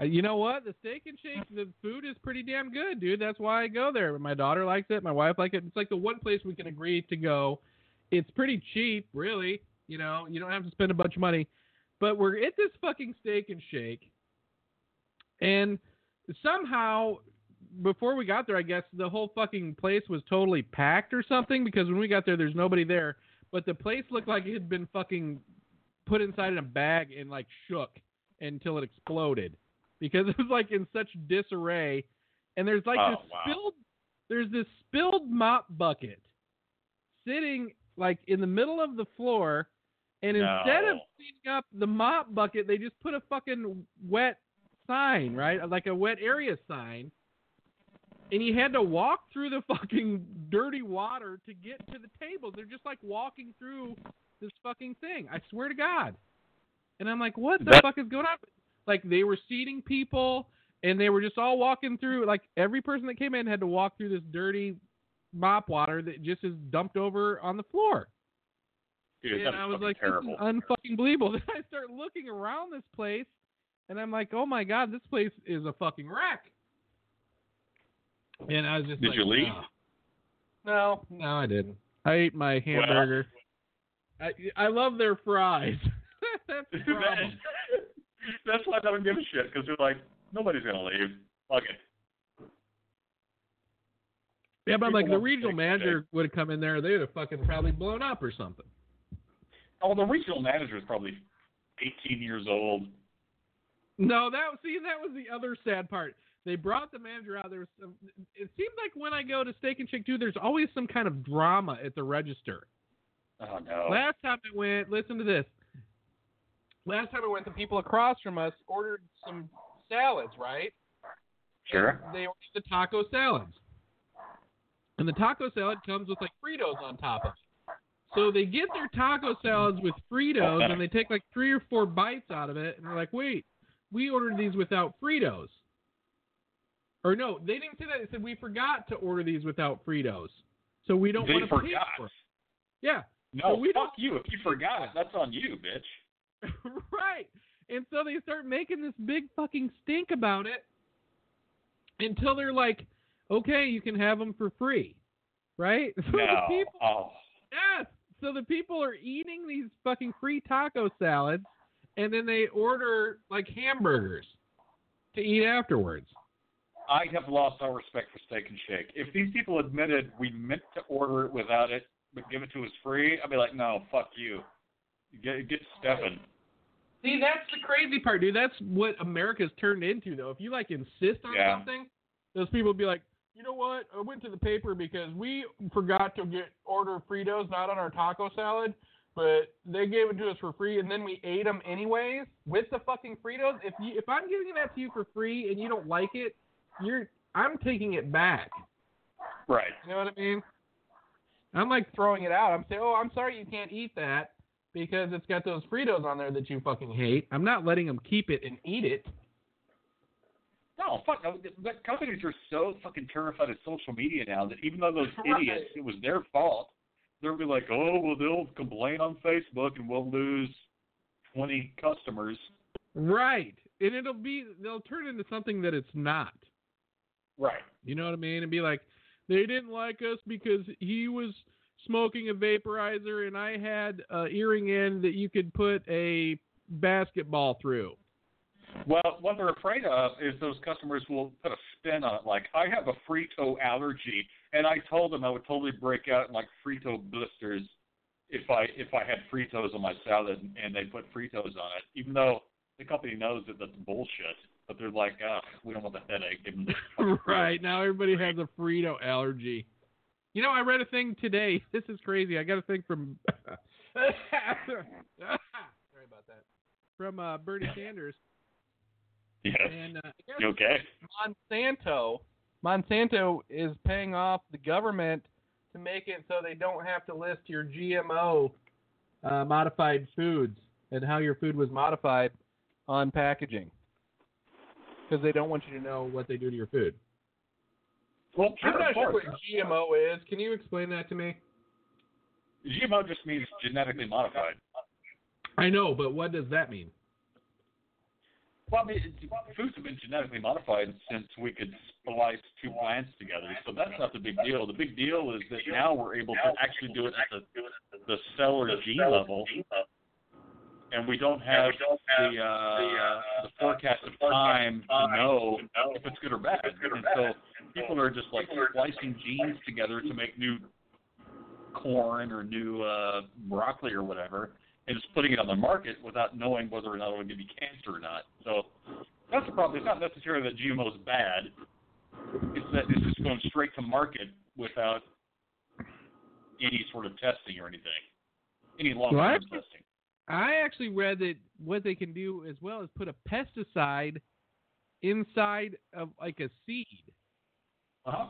Uh, you know what? The Steak and Shake, the food is pretty damn good, dude. That's why I go there. My daughter likes it. My wife likes it. It's like the one place we can agree to go. It's pretty cheap, really. You know, you don't have to spend a bunch of money. But we're at this fucking Steak and Shake, and somehow before we got there, I guess the whole fucking place was totally packed or something because when we got there, there's nobody there. But the place looked like it had been fucking put inside in a bag and like shook until it exploded because it was like in such disarray. And there's like Oh, this wow. spilled, there's this spilled mop bucket sitting like in the middle of the floor. And instead of cleaning up the mop bucket, they just put a fucking wet sign, right? Like a wet area sign. And you had to walk through the fucking dirty water to get to the table. They're just like walking through this fucking thing. I swear to God. And I'm like, what the That- fuck is going on? Like they were seating people and they were just all walking through like every person that came in had to walk through this dirty mop water that just is dumped over on the floor. Dude, and I was like, terrible. unfucking believable. Then I start looking around this place, and I'm like, oh my god, this place is a fucking wreck. And I was just Did like, you leave? No, no, I didn't. I ate my hamburger. I I love their fries. That's the problem. That's why I don't give a shit because they're like nobody's gonna leave. Fuck it. yeah, but I'm like the regional manager would have come in there, they would have fucking probably blown up or something. Oh, the regional manager is probably 18 years old. No, that see that was the other sad part. They brought the manager out. There was some, it seems like when I go to Steak and Shake too, there's always some kind of drama at the register. Oh no. Last time I went, listen to this. Last time I went, the people across from us ordered some salads, right? Sure. And They ordered the taco salads, and the taco salad comes with like Fritos on top of it. So they get their taco salads with Fritos, and they take like three or four bites out of it, and they're like, "Wait, we ordered these without Fritos." Or no, they didn't say that. They said we forgot to order these without Fritos, so we don't They want to pay forgot. for it. Yeah, No, So we fuck don't- you. If you forgot, it. that's on you, bitch. right. And so they start making this big fucking stink about it until they're like, okay, you can have them for free. Right? So the No. people, Oh. yes. So the people are eating these fucking free taco salads and then they order like hamburgers to eat afterwards. I have lost all respect for Steak and Shake. If these people admitted we meant to order it without it, but give it to us free, I'd be like, no, fuck you. Get get Stefan. See, that's the crazy part, dude. That's what America's turned into, though. If you like insist on Yeah. something, those people will be like, you know what? I went to the paper because we forgot to get order Fritos not on our taco salad, but they gave it to us for free, and then we ate them anyways with the fucking Fritos. If you if I'm giving that to you for free and you don't like it, you're I'm taking it back. Right. You know what I mean? I'm like throwing it out. I'm saying, oh, I'm sorry you can't eat that because it's got those Fritos on there that you fucking hate. I'm not letting them keep it and eat it. No, fuck. no, the companies are so fucking terrified of social media now that even though those Right. idiots, it was their fault, they'll be like, oh, well, they'll complain on Facebook and we'll lose 20 customers. Right. and it'll be they'll turn into something that it's not. Right. You know what I mean? And be like, they didn't like us because he was smoking a vaporizer and I had a earring in that you could put a basketball through. Well, what they're afraid of is those customers will put a spin on it. Like, I have a Frito allergy, and I told them I would totally break out in like Frito blisters if I if I had Fritos on my salad and they put Fritos on it, even though the company knows that that's bullshit. But they're like, ah, we don't want the headache. Give them the right now, everybody has a Frito allergy. You know, I read a thing today. This is crazy. I got a thing from. Sorry about that. From uh, Bernie Sanders. Yes. And uh, okay? Monsanto, Monsanto is paying off the government to make it so they don't have to list your GMO uh, modified foods and how your food was modified on packaging because they don't want you to know what they do to your food. Well, I'm sure, not sure what GMO is. Can you explain that to me? GMO just means genetically modified. I know, but what does that mean? Well, I mean, foods have been genetically modified since we could splice two plants together, so that's not the big deal. The big deal is that now we're able to actually do it at the, the cell or gene level, and we don't have the uh, the forecast of time to know if it's good or bad. And so people are just like splicing genes together to make new corn or new uh, broccoli or whatever, and just putting it on the market without knowing whether or not it would give you cancer or not. So that's the problem. It's not necessarily that GMO is bad. It's that it's just going straight to market without any sort of testing or anything, any long-term What? testing. I actually read that what they can do as well is put a pesticide inside of like a seed Uh-huh.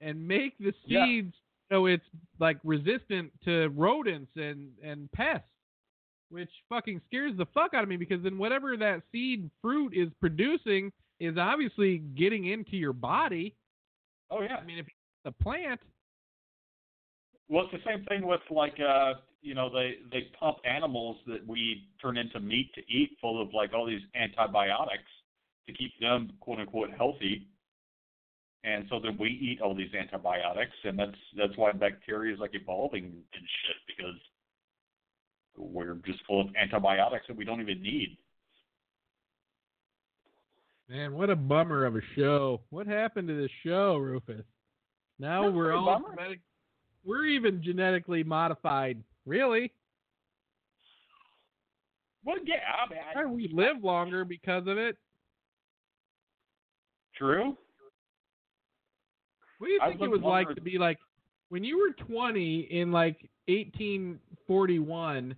and make the Yeah. seeds so it's like resistant to rodents and and pests, which fucking scares the fuck out of me because then whatever that seed fruit is producing is obviously getting into your body. Oh yeah. I mean, if the plant, Well, it's the same thing with like uh you know they they pump animals that we turn into meat to eat full of like all these antibiotics to keep them quote unquote healthy. And so then mm-hmm. we eat all these antibiotics and that's that's why bacteria is like evolving and shit because we're just full of antibiotics that we don't even need. man, what a bummer of a show. What happened to this show, Rufus? Now Not we're all genetic, we're even genetically modified. Really? Well, yeah, I mean, I- we live longer because of it? true. What do you I think it was like to be like when you were 20 in like 1841?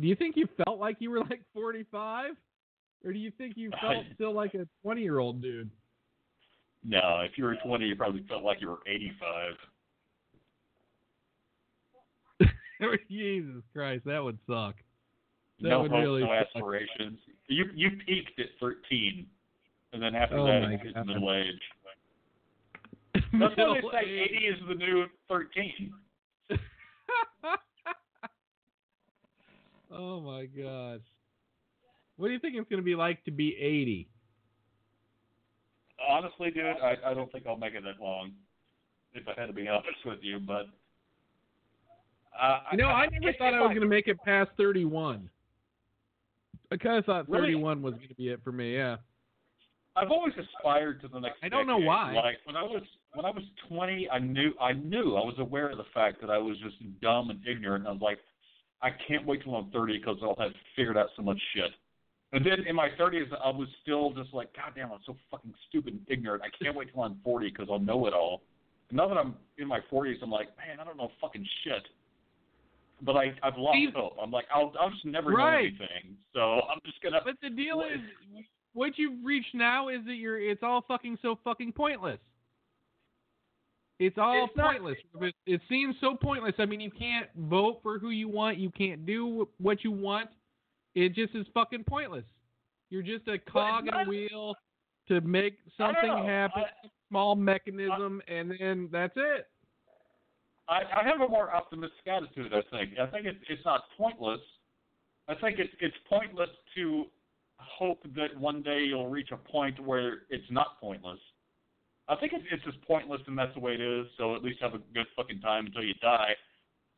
Do you think you felt like you were like 45, or do you think you felt still like a 20 year old dude? No, if you were 20, you probably felt like you were 85. Jesus Christ, that would suck. That no would hopes, really no suck. aspirations. You you peaked at 13, and then after Oh that my it hits middle age. That's why they say age. 80 is the new 13. oh my gosh. What do you think it's going to be like to be 80? Honestly, dude, I I don't think I'll make it that long. If I had to be honest with you, but uh, You know, I never thought I was going to make it past 31. I kind of thought Really? 31 was going to be it for me, yeah. I've always aspired to the next. I don't know why. Like when I was when I was 20, I knew I knew I was aware of the fact that I was just dumb and ignorant. And I was like, I can't wait till I'm 30 because I'll have figured out so much shit. And then in my 30s, I was still just like, God damn, I'm so fucking stupid and ignorant. I can't wait till I'm 40 because I'll know it all. And now that I'm in my 40s, I'm like, man, I don't know fucking shit. But I I've lost See- hope. I'm like, I'll I'll just never Right. know anything. So I'm just gonna. But the deal What- is, what you've reached now is that you're. It's all fucking so fucking pointless. It's all It's not- pointless. It, it seems so pointless. I mean, you can't vote for who you want. You can't do what you want. It just is fucking pointless. You're just a cog in a wheel to make something happen. I- small mechanism, and then that's it. I, I have a more optimistic attitude. I think. I think it's it's not pointless. I think it's it's pointless to hope that one day you'll reach a point where it's not pointless. I think it's, it's just pointless, and that's the way it is. So at least have a good fucking time until you die.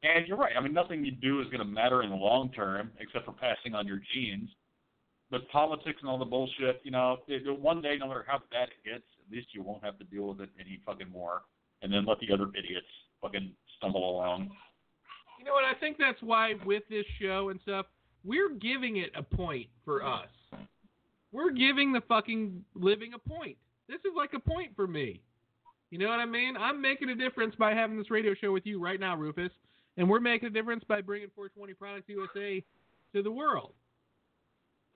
And you're right. I mean, nothing you do is going to matter in the long term, except for passing on your genes. But politics and all the bullshit, you know, it, one day, no matter how bad it gets, at least you won't have to deal with it any fucking more. And then let the other idiots fucking stumble along. You know what? I think that's why with this show and stuff, we're giving it a point for us. We're giving the fucking living a point. This is like a point for me. You know what I mean? I'm making a difference by having this radio show with you right now, Rufus, and we're making a difference by bringing 420 Products USA to the world.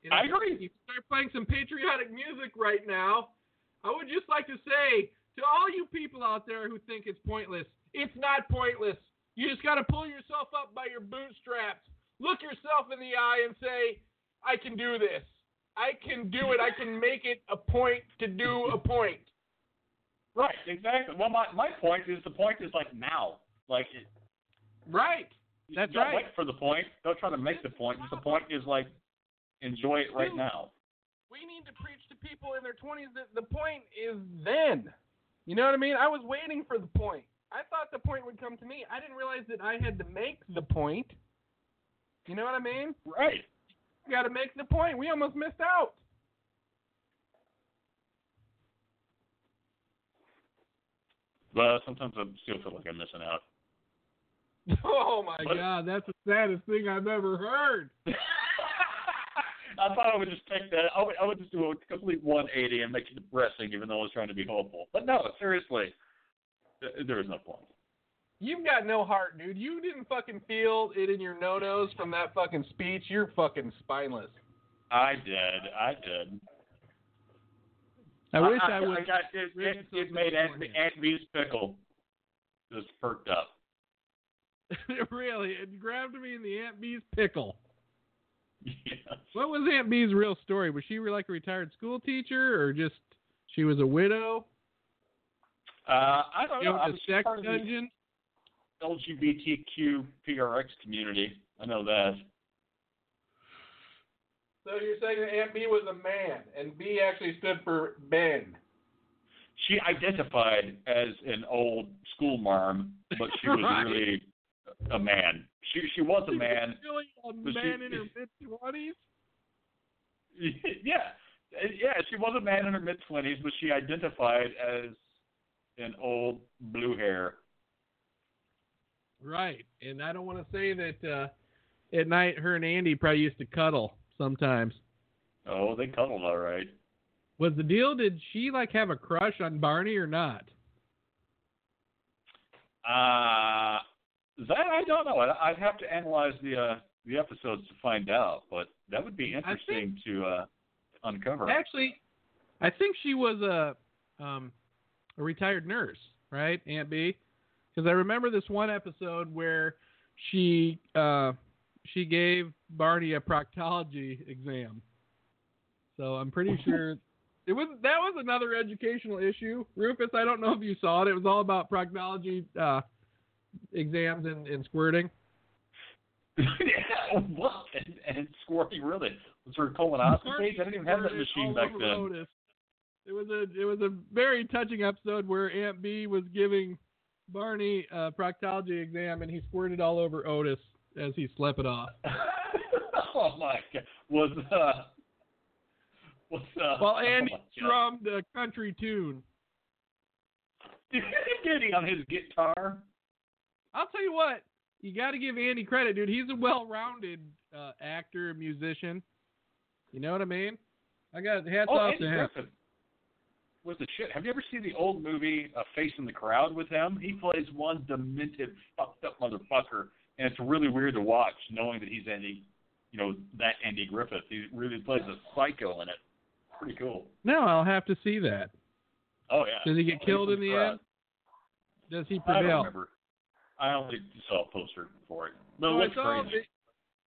And I agree. You start playing some patriotic music right now. I would just like to say to all you people out there who think it's pointless, it's not pointless. You just got to pull yourself up by your bootstraps, look yourself in the eye, and say, I can do this. I can do it. I can make it a point to do a point. Right, exactly. Well, my my point is the point is like now. Like it, Right. That's don't right. wait for the point. Don't try to make the point. The point is like enjoy it right now. We need to preach to people in their 20s that the point is then. You know what I mean? I was waiting for the point. I thought the point would come to me. I didn't realize that I had to make the point. You know what I mean? Right. Got to make the point. We almost missed out. But sometimes I still feel like I'm missing out. Oh my? God, that's the saddest thing I've ever heard. I thought I would just take that. I would, I would just do a complete 180 and make it depressing, even though I was trying to be hopeful. But no, seriously, there is no point. You've got no heart, dude. You didn't fucking feel it in your no-nos from that fucking speech. You're fucking spineless. I did. I did. I wish I, would. got, it, read it, it made Aunt, beforehand. Aunt pickle just perked up. really, it grabbed me in the Aunt Bee's pickle. Yes. What was Aunt Bee's real story? Was she like a retired school teacher, or just she was a widow? Uh, I don't You know. know, I the was sex part of the dungeon. LGBTQ PRX community. I know that. So you're saying that Aunt B was a man, and B actually stood for Ben. She identified as an old school marm, but she was Right. really a man. She she was a man. Really a but she- man in her mid twenties. yeah, yeah. She was a man in her mid twenties, but she identified as an old blue hair. Right, and I don't want to say that uh, at night her and Andy probably used to cuddle sometimes. Oh, they cuddled all right. Was the deal? Did she like have a crush on Barney or not? Uh that I don't know. I'd have to analyze the uh, the episodes to find out, but that would be interesting to uh, uncover. Actually, I think she was a um, a retired nurse, right, Aunt Bee? Because I remember this one episode where she uh, she gave Barney a proctology exam. So I'm pretty sure it was that was another educational issue. Rufus, I don't know if you saw it. It was all about proctology uh, exams and, and squirting. yeah, what? And, and squirting really? Was there a colonoscopy? I didn't even have that machine back then. Otis. It was a it was a very touching episode where Aunt Bee was giving Barney a proctology exam and he squirted all over Otis as he slept it off. oh my god! Was uh, was uh? While oh Andy my God. strummed a country tune. Did he on his guitar? I'll tell you what, you got to give Andy credit, dude. He's a well-rounded uh, actor, musician. You know what I mean? I got hats Oh, off Andy to him. Griffith was the shit. Have you ever seen the old movie uh, Face in the Crowd with him? He plays one demented, fucked up motherfucker, and it's really weird to watch, knowing that he's Andy, you know, that Andy Griffith. He really plays a psycho in it. Pretty cool. No, I'll have to see that. Oh yeah. Does he get killed in the Crowd. end? Does he prevail? I don't remember. I only saw a poster for it. It Oh, I saw crazy. that-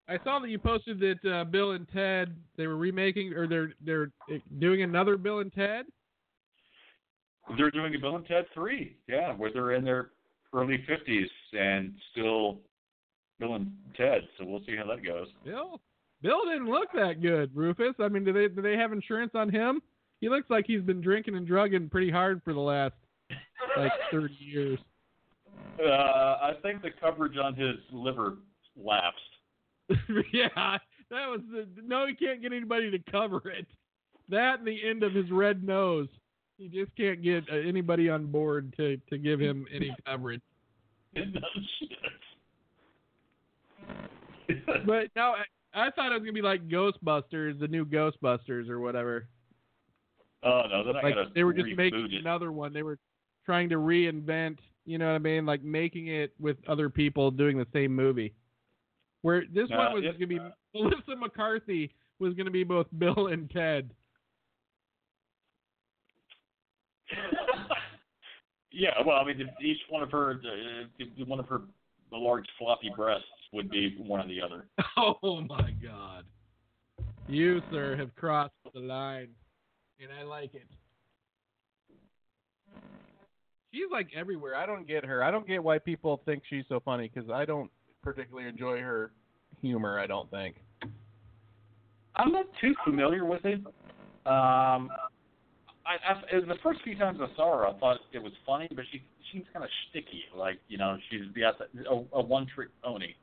I saw that you posted that uh, Bill and Ted they were remaking or they're they're uh, doing another Bill and Ted. They're doing a Bill and Ted three, yeah, where they're in their early fifties and still Bill and Ted. So we'll see how that goes. Bill, Bill didn't look that good, Rufus. I mean, do they do they have insurance on him? He looks like he's been drinking and drugging pretty hard for the last like 30 years. Uh, I think the coverage on his liver lapsed. yeah, that was the no. He can't get anybody to cover it. That and the end of his red nose. He just can't get uh, anybody on board to to give him any coverage. But no, I, I thought it was gonna be like Ghostbusters, the new Ghostbusters or whatever. oh no, not Like they were just making it. another one. They were trying to reinvent. You know what I mean? Like making it with other people doing the same movie. Where this No, one was it- gonna be Melissa McCarthy was gonna be both Bill and Ted. Yeah, well, I mean, if each one of her, uh, one of her the large floppy breasts would be one or the other. Oh my God. You, sir, have crossed the line, and I like it. She's like everywhere. I don't get her. I don't get why people think she's so funny because I don't particularly enjoy her humor. I don't think. I'm not too familiar with it. Um, I, I the first few times I saw her, I thought it was funny, but she seems kind of sticky. Like you know, she's the a, a one trick pony,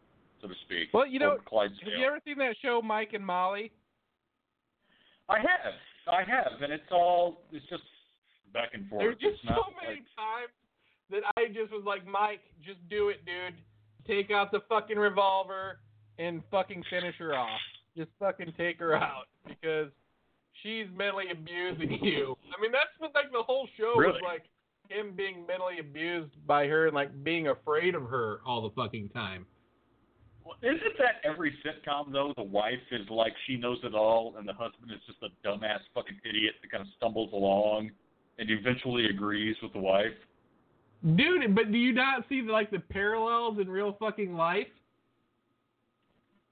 so to speak. Well, you know, Have you ever seen that show, Mike and Molly? I have, I have, and it's all it's just back and forth. There's just so many like- times that I just was like, Mike, just do it, dude. Take out the fucking revolver and fucking finish her off. Just fucking take her out because she's mentally abusing you. I mean, that's what like the whole show was like him being mentally abused by her and like being afraid of her all the fucking time. Well, Isn't that every sitcom though? The wife is like she knows it all, and the husband is just a dumbass fucking idiot that kind of stumbles along and eventually agrees with the wife. Dude, but do you not see like the parallels in real fucking life?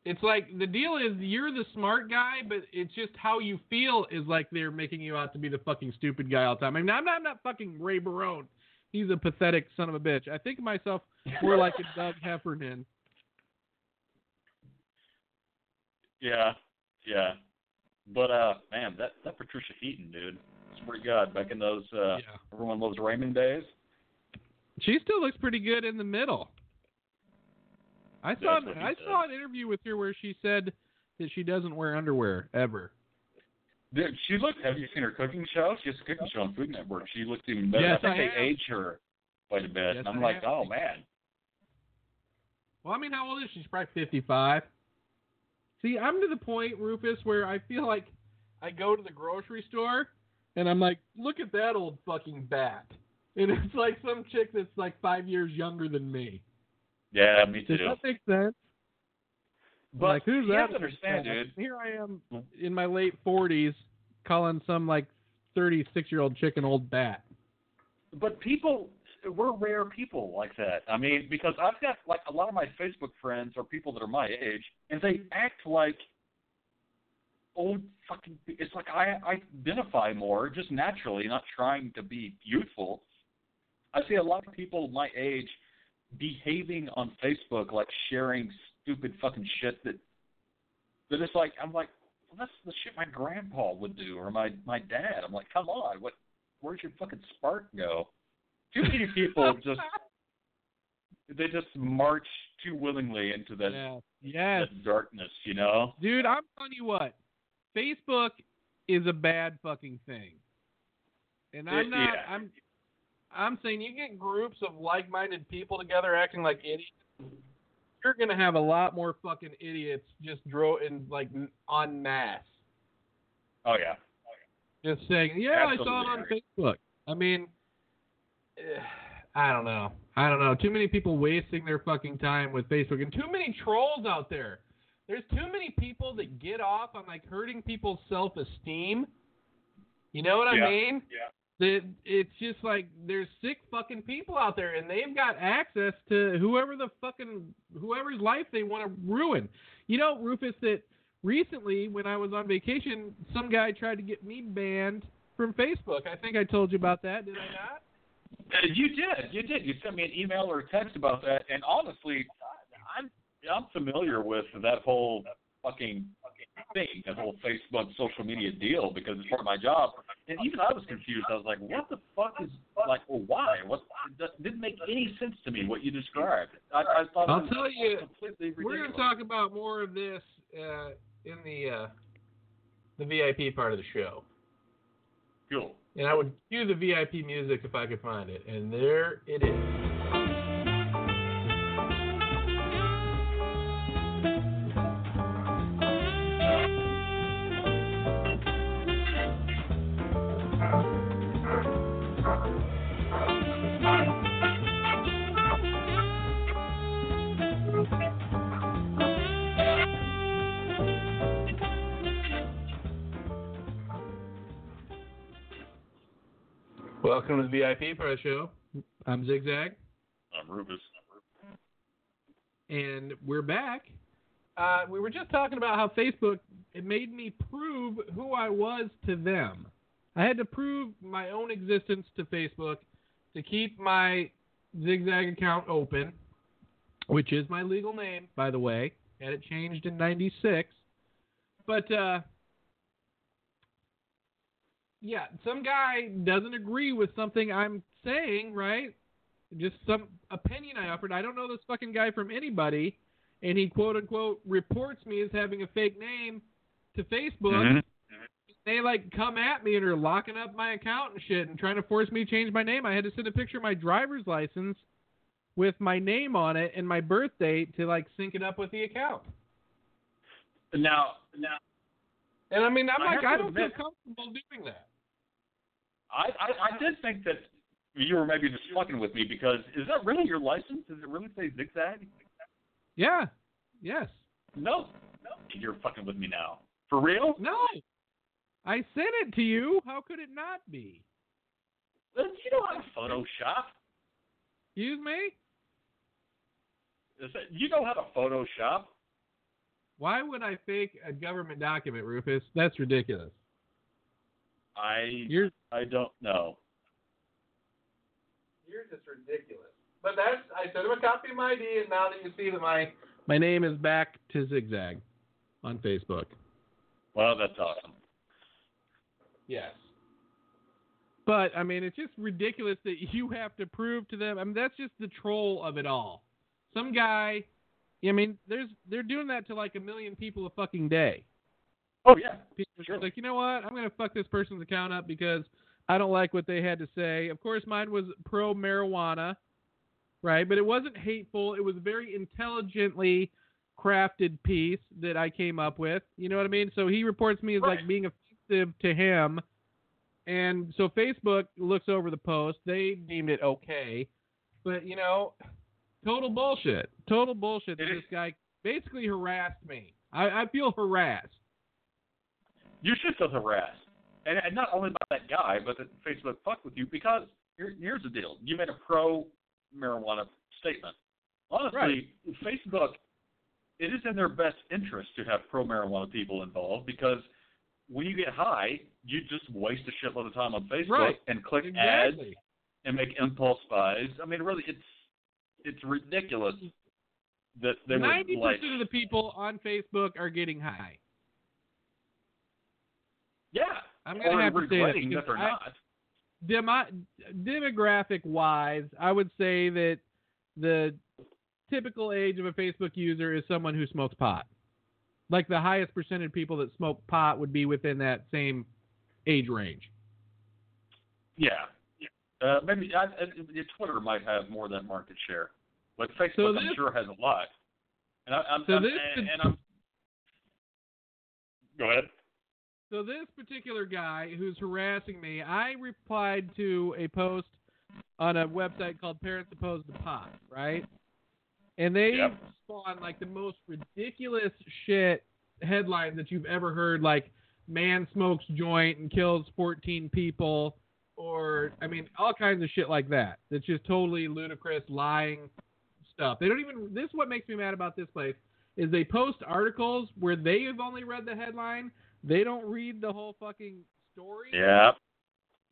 It's like the deal is you're the smart guy, but it's just how you feel is like they're making you out to be the fucking stupid guy all the time. I mean, I'm not, I'm not fucking Ray Barone. He's a pathetic son of a bitch. I think of myself more like a Doug Heffernan. Yeah, yeah. But uh, man, that that Patricia Heaton dude, swear to God, back in those uh, Yeah. everyone loves Raymond days. She still looks pretty good in the middle. I saw he I said. saw an interview with her where she said that she doesn't wear underwear ever. Dude, she looks. Have you seen her cooking show? She has a cooking show on Food Network. She looks even better. Yes, I think I they have. age her quite a bit, Yes, and I'm I like, have. oh man. Well, I mean, how old is she? She's probably 55. See, I'm to the point, Rufus, where I feel like I go to the grocery store and I'm like, look at that old fucking bat. And it's like some chick that's like five years younger than me. Yeah, me too. Does that make sense? But like, who's you that? have to understand, dude. Here I am in my late 40s calling some like 36 year old chick an old bat. But people, we're rare people like that. I mean, because I've got like a lot of my Facebook friends are people that are my age, and they mm-hmm. act like old fucking. It's like I, I identify more just naturally, not trying to be youthful. I see a lot of people my age behaving on Facebook like sharing stupid fucking shit that that it's like I'm like well, that's the shit my grandpa would do or my my dad. I'm like, come on, what? Where's your fucking spark go? Too many people just they just march too willingly into that, Yeah. Yes. that darkness, you know. Dude, I'm telling you what. Facebook is a bad fucking thing. And I'm It- not yeah. I'm I'm saying you get groups of like-minded people together acting like idiots. You're going to have a lot more fucking idiots just dro in like en masse. Oh yeah. Just saying, "Yeah, I saw it on Facebook." I mean, eh, I don't know. I don't know. Too many people wasting their fucking time with Facebook, and too many trolls out there. There's too many people that get off on like hurting people's self-esteem. You know what Yeah. I mean? Yeah. It's just like there's sick fucking people out there, and they've got access to whoever the fucking whoever's life they want to ruin. You know, Rufus, that recently when I was on vacation, some guy tried to get me banned from Facebook. I think I told you about that, did I not? Uh, you did, you did. You sent me an email or a text about that, and honestly, I'm I'm familiar with that whole fucking thing, that whole Facebook social media deal, because it's part of my job. And even I was confused. I was like, what the fuck is like? Well, why? What? It didn't make any sense to me what you described. I, I thought I'll tell you, We're going to talk about more of this uh, in the uh, the VIP part of the show. Cool. And I would cue the VIP music if I could find it. And there it is. VIP the show. I'm Zigzag. I'm Rufus. and we're back. Uh, we were just talking about how Facebook it made me prove who I was to them. I had to prove my own existence to Facebook to keep my Zigzag account open, which is my legal name, by the way. Had it changed in '96, but uh, yeah, some guy doesn't agree with something I'm saying, right? just some opinion I offered. I don't know this fucking guy from anybody, and he quote unquote reports me as having a fake name to Facebook. Mhm. They like come at me and are locking up my account and shit and trying to force me to change my name. I had to send a picture of my driver's license with my name on it and my birth date to like sync it up with the account. Now, now, And I mean, I'm I like, I don't admit- feel comfortable doing that. I, I I did think that you were maybe just fucking with me because is that really your license? Does it really say zigzag? Yeah. Yes. No, no, you're fucking with me now. For real? No. I sent it to you. How could it not be? You know how to Photoshop. Excuse me? Is that, you know how to Photoshop. Why would I fake a government document, Rufus? That's ridiculous. I You're I don't know. you're just ridiculous. But that's I sent him a copy of my ID, and now that you see that my my name is back to Zigzag on Facebook. Well, that's awesome. Yes. But I mean, it's just ridiculous that you have to prove to them. I mean, that's just the troll of it all. Some guy. I mean, there's they're doing that to like a million people a fucking day. Oh yeah. People Sure. like, you know what? I'm gonna fuck this person's account up because I don't like what they had to say. Of course, mine was pro marijuana, right? But it wasn't hateful. It was a very intelligently crafted piece that I came up with. You know what I mean? So he reports me as like being offensive to him, and so Facebook looks over the post. They deemed it okay, but you know, total bullshit. Total bullshit. That this guy basically harassed me. I, I feel harassed. You should feel harassed, and, and not only by that guy, but that Facebook fucked with you because here, here's the deal: you made a pro marijuana statement. Honestly, Facebook, it is in their best interest to have pro marijuana people involved because when you get high, you just waste a shitload of time on Facebook Right. and click ads and make impulse buys. I mean, really, it's it's ridiculous that they would Ninety like. percent of the people on Facebook are getting high. I'm gonna have to say that that I- not. Demo- demographic wise, I would say that the typical age of a Facebook user is someone who smokes pot. Like the highest percentage of people that smoke pot would be within that same age range. Yeah. Uh, maybe I, I, Twitter might have more of that market share, but Facebook, So I'm sure, has a lot. And I, I'm, So this and, could- and I'm. Go ahead. So this particular guy who's harassing me, I replied to a post on a website called Parents Opposed to Pot, right? And they Yep. spawn like the most ridiculous shit headline that you've ever heard, like man smokes joint and kills 14 people, or I mean all kinds of shit like that. That's just totally ludicrous, lying stuff. They don't even. This is what makes me mad about this place is they post articles where they have only read the headline. They don't read the whole fucking story. Yeah.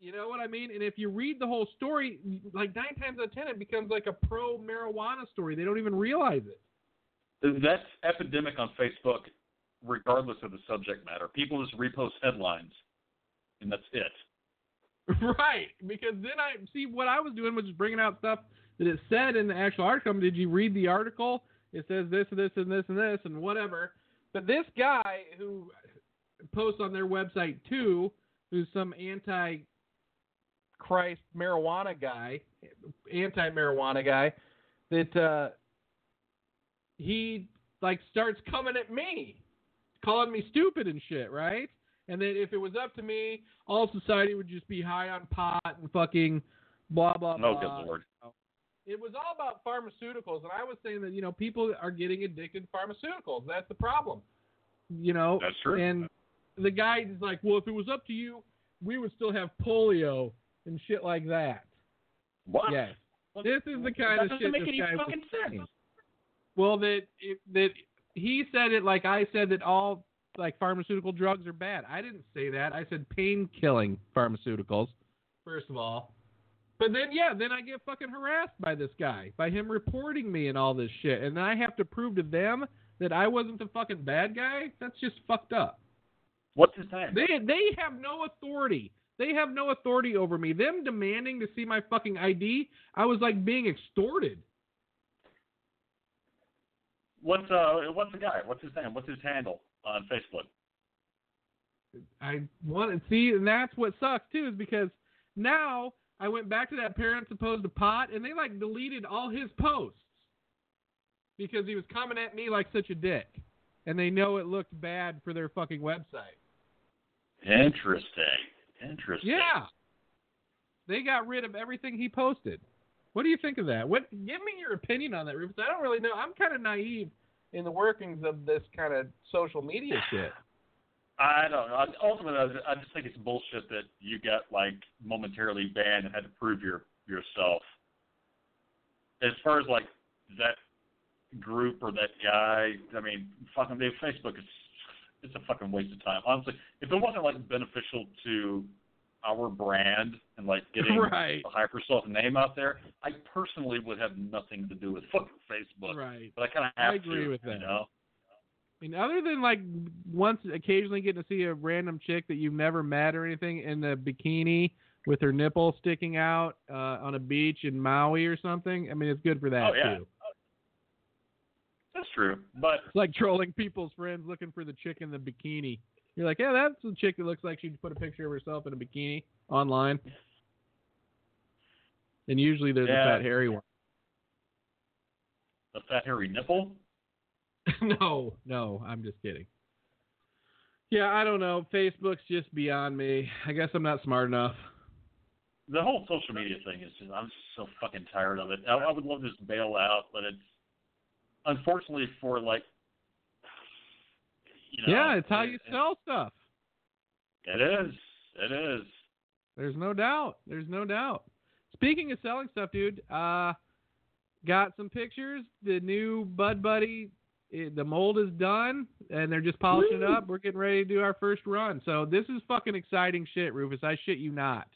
You know what I mean? And if you read the whole story, like nine times out of ten, it becomes like a pro marijuana story. They don't even realize it. That's epidemic on Facebook regardless of the subject matter. People just repost headlines, and that's it. Right, because then I see what I was doing was just bringing out stuff that it said in the actual article. Did you read the article? It says this, and this, and this, and this, and whatever. But this guy who posts on their website too, who's some anti Christ marijuana guy, anti marijuana guy, that uh, he like starts coming at me, calling me stupid and shit, right? And then if it was up to me, all society would just be high on pot and fucking blah blah No, blah. good lord. It was all about pharmaceuticals, and I was saying that you know people are getting addicted to pharmaceuticals. That's the problem. You know, That's true. and the guy is like, well, if it was up to you, we would still have polio and shit like that. What? Yes. This is the kind of shit. that of doesn't shit make any guy was fucking saying. sense. Well, that it, that he said it like I said that all like pharmaceutical drugs are bad. I didn't say that. I said pain killing pharmaceuticals. First of all, but then yeah, then I get fucking harassed by this guy by him reporting me and all this shit, and then I have to prove to them that I wasn't the fucking bad guy. That's just fucked up. What's his name? They they have no authority. They have no authority over me. Them demanding to see my fucking ID, I was like being extorted. What's uh what's the guy? What's his name? What's his handle on Facebook? I want to see, and that's what sucks too, is because now I went back to that parents opposed to pot, and they like deleted all his posts because he was coming at me like such a dick, and they know it looked bad for their fucking website. Interesting. Interesting. Yeah, they got rid of everything he posted. What do you think of that? What? Give me your opinion on that, Rufus. I don't really know. I'm kind of naive in the workings of this kind of social media shit. I don't know. Ultimately, I just- think it's bullshit that you got like momentarily banned and had to prove your yourself. As far as like that group or that guy, I mean, fucking Facebook is it's a fucking waste of time. Honestly, if it wasn't like beneficial to our brand and like getting Right. the Hypersloth name out there, I personally would have nothing to do with fucking Facebook. Right. But I kind of have I agree to, with that. You know? I mean, other than like once occasionally getting to see a random chick that you've never met or anything in a bikini with her nipple sticking out uh, on a beach in Maui or something. I mean, it's good for that Oh, yeah. too. That's true. But It's like trolling people's friends looking for the chick in the bikini. You're like, yeah, that's the chick that looks like she'd put a picture of herself in a bikini online. And usually there's Yeah. a fat hairy one. the fat hairy nipple. no, no, I'm just kidding. Yeah, I don't know. Facebook's just beyond me. I guess I'm not smart enough. the whole social media thing is just I'm so fucking tired of it. I, I would love to just bail out, but it's unfortunately for like you know yeah, it's how it- you it- sell stuff. It is. It is. There's no doubt. There's no doubt. Speaking of selling stuff, dude, uh, got some pictures. The new Bud Buddy, eh, the mold is done, and they're just polishing it up. We're getting ready to do our first run. So this is fucking exciting shit, Rufus. I shit you not.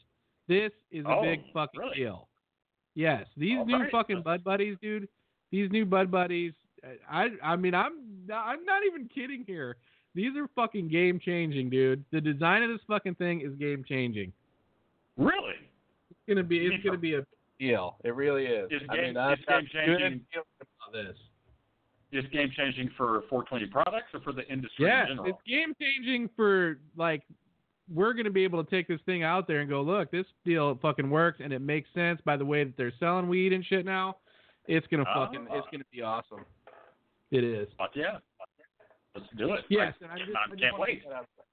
This is a Oh, big fucking really? deal. Yes, these All new right. fucking Bud Buddies, dude. These new Bud Buddies. I I mean I'm I'm not even kidding here. These are fucking game changing, dude. The design of this fucking thing is game changing. Really? It's gonna be it's gonna be a deal. It really is. It's I game- mean, I'm it's game-changing. about this. Is game changing for 420 products or for the industry Yes, in general? it's game changing for like we're gonna be able to take this thing out there and go, look, this deal fucking works and it makes sense by the way that they're selling weed and shit now. It's gonna fucking Ah. it's gonna be awesome. It is. Fuck yeah. Let's do it. Yes, I, and I just, I I can't wait. get that out there.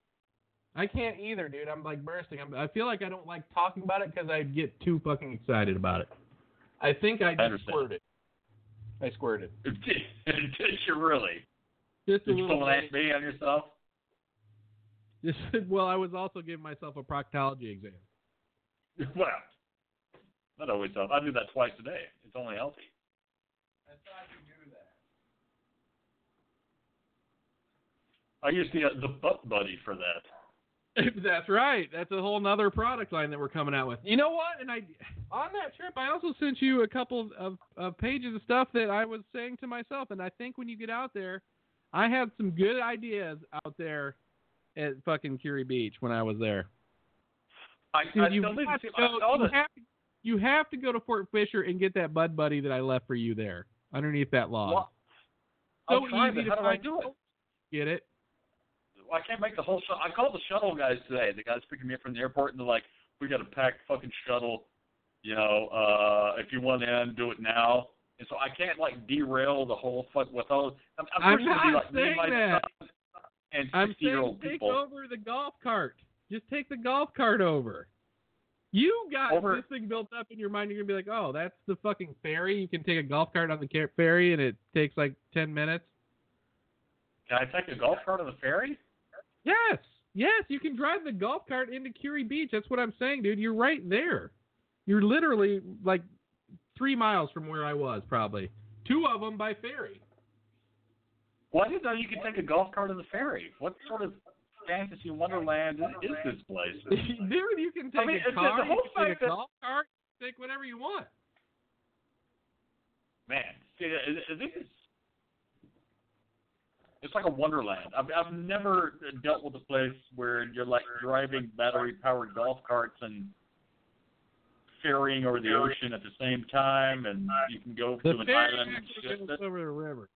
I can't either, dude. I'm like bursting. I'm, I feel like I don't like talking about it because I get too fucking excited about it. I think I just squirted. I squirted. Did you really? Just Did you pull an. SB on yourself? Just, well, I was also giving myself a proctology exam. Well, that always helps. I do that twice a day. It's only healthy. I use the uh, the butt buddy for that. That's right. That's a whole nother product line that we're coming out with. You know what? And I on that trip, I also sent you a couple of, of pages of stuff that I was saying to myself. And I think when you get out there, I had some good ideas out there at fucking Kure Beach when I was there. I, Dude, I you, still need to have to go, you, have to, you have to go to Fort Fisher and get that Bud Buddy that I left for you there underneath that log. Well, so easy to how do I find. do it? Get it? Well, I can't make the whole shuttle. I called the shuttle guys today. The guys picking me up from the airport, and they're like, "We got a packed fucking shuttle. You know, uh, if you want in, do it now." And so I can't like derail the whole fuck with all. I'm, I'm, I'm to be not like saying that. and I'm saying take people. over the golf cart. Just take the golf cart over. You got Over- this thing built up in your mind. You're gonna be like, oh, that's the fucking ferry. You can take a golf cart on the ferry, and it takes like ten minutes. Can I take a golf cart on the ferry? Yes, yes, you can drive the golf cart into Kure Beach. That's what I'm saying, dude. You're right there. You're literally like three miles from where I was, probably. Two of them by ferry. Well, I didn't know you could take a golf cart on the ferry. What sort of fantasy wonderland is this place? dude, you can take I mean, a car, the whole you can take a golf cart, take whatever you want. Man, see, this is. It's like a wonderland. I've I've never dealt with a place where you're like driving battery powered golf carts and ferrying over the ocean at the same time, and you can go The to an island. and shit. goes over the river.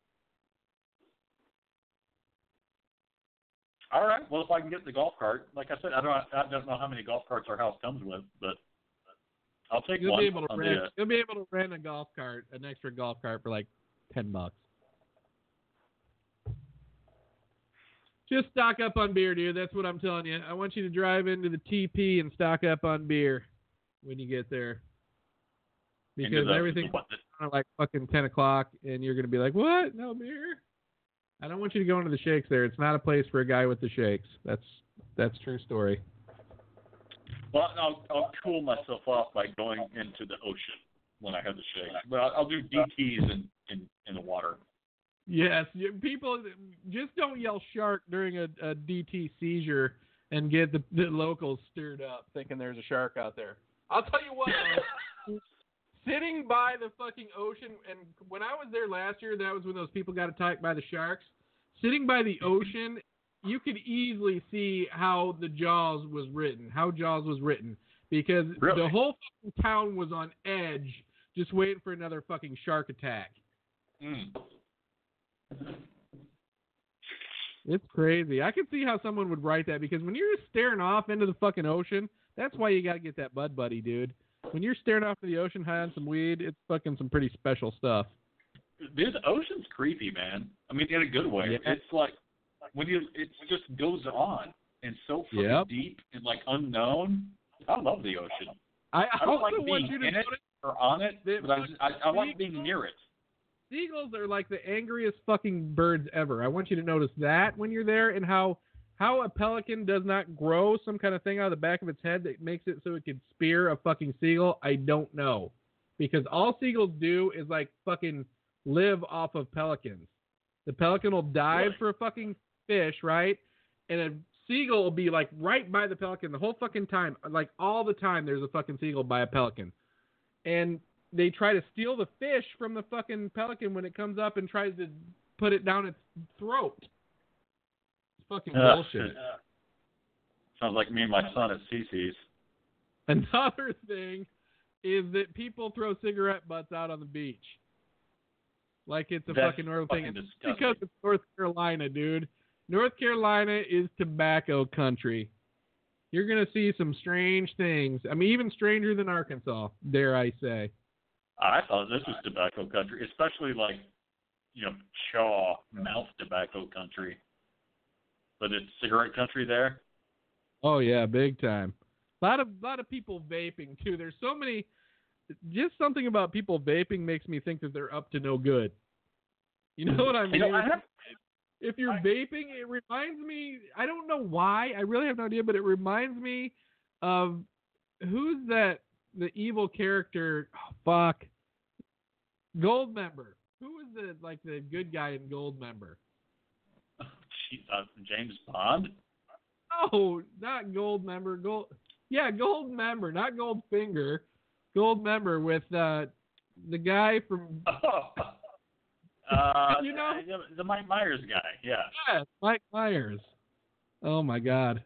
All right. Well, if I can get the golf cart, like I said, I don't I don't know how many golf carts our house comes with, but I'll take You'll one. be able to rent. uh, You'll be able to rent a golf cart, an extra golf cart for like ten bucks. Just stock up on beer, dude. That's what I'm telling you. I want you to drive into the TP and stock up on beer when you get there, because the- everything's the- like fucking ten o'clock, and you're gonna be like, "What? No beer?" I don't want you to go into the shakes there. It's not a place for a guy with the shakes. That's that's true story. Well, I'll, I'll cool myself off by going into the ocean when I have the shakes. But I'll, I'll do DTs in, in, in the water. Yes, people just don't yell shark during a, a DT seizure and get the, the locals stirred up thinking there's a shark out there. I'll tell you what, sitting by the fucking ocean, and when I was there last year, that was when those people got attacked by the sharks. Sitting by the ocean, you could easily see how the Jaws was written, how Jaws was written, because Really? the whole fucking town was on edge, just waiting for another fucking shark attack. Mm. It's crazy. I can see how someone would write that because when you're just staring off into the fucking ocean, that's why you got to get that Bud Buddy, dude. When you're staring off into the ocean high on some weed, it's fucking some pretty special stuff. Dude, the ocean's creepy, man. I mean, in a good way. Yeah. It's like when you, it just goes on and so fucking Yep. deep and like unknown. I love the ocean. I, I don't like being in it or on it, but I, just, I, I like being near it. Seagulls are like the angriest fucking birds ever. I want you to notice that when you're there and how how a pelican does not grow some kind of thing out of the back of its head that makes it so it can spear a fucking seagull. I don't know. Because all seagulls do is like fucking live off of pelicans. The pelican will dive Really? for a fucking fish, right? And a seagull will be like right by the pelican the whole fucking time. Like all the time there's a fucking seagull by a pelican. And they try to steal the fish from the fucking pelican when it comes up and tries to put it down its throat. It's fucking Ugh. bullshit. Sounds like me and my son at CC's. Another thing is that people throw cigarette butts out on the beach. Like it's a That's fucking normal thing. fucking It's disgusting. because it's North Carolina, dude. North Carolina is tobacco country. You're gonna see some strange things. I mean, even stranger than Arkansas, dare I say. I thought this was tobacco country, especially like, you know, chaw mouth tobacco country. But it's cigarette country there. Oh yeah, big time. A lot of lot of people vaping too. There's so many. Just something about people vaping makes me think that they're up to no good. You know what I mean? You know, I have if you're I- vaping, it reminds me. I don't know why. I really have no idea, but it reminds me of who's that? The evil character. Oh, fuck. Goldmember. was the like the good guy in Goldmember? Gee, uh, James Bond. Oh, not gold member. Gold. Yeah, gold member, not Goldfinger. Gold member with uh, the guy from Uh, You know? the Mike Myers guy. Yeah. Yeah, Mike Myers. Oh my God.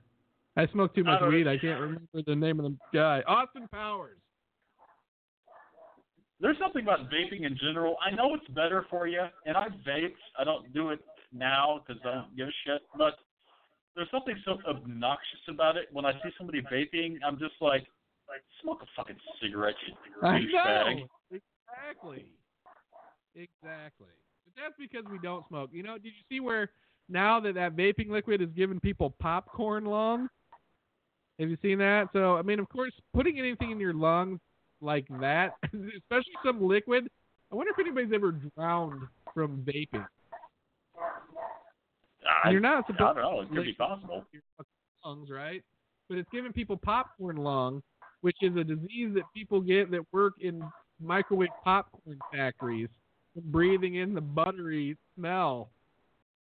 I smoke too much don't- weed. I can't remember the name of the guy. Austin Powers. There's something about vaping in general. I know it's better for you, and I vape. I don't do it now because I don't give a shit. But there's something so obnoxious about it. When I see somebody vaping, I'm just like, like smoke a fucking cigarette, you I douchebag. know. Exactly. Exactly. But that's because we don't smoke. You know, did you see where now that that vaping liquid is giving people popcorn lungs? Have you seen that? So, I mean, of course, putting anything in your lungs like that, especially some liquid, I wonder if anybody's ever drowned from vaping. I, You're not I supposed don't know. It could be possible. your lungs, right? But it's giving people popcorn lung, which is a disease that people get that work in microwave popcorn factories, breathing in the buttery smell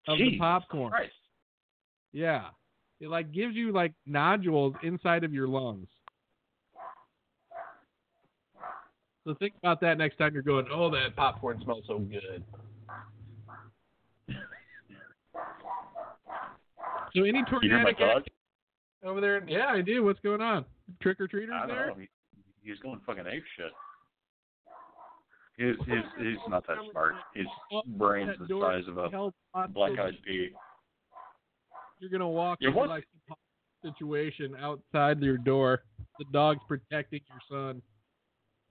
of the Jesus popcorn. Christ. Yeah, it like gives you like nodules inside of your lungs. So think about that next time you're going. Oh, that popcorn smells so good. So any You hear my tornadic dog? over there? Yeah, I do. What's going on? Trick or treaters there? know. He, he's going fucking ape shit. He's he's he's not that smart. His brain's the size of a black-eyed pea. You're gonna walk Yeah, into like situation outside your door. The dog's protecting your son.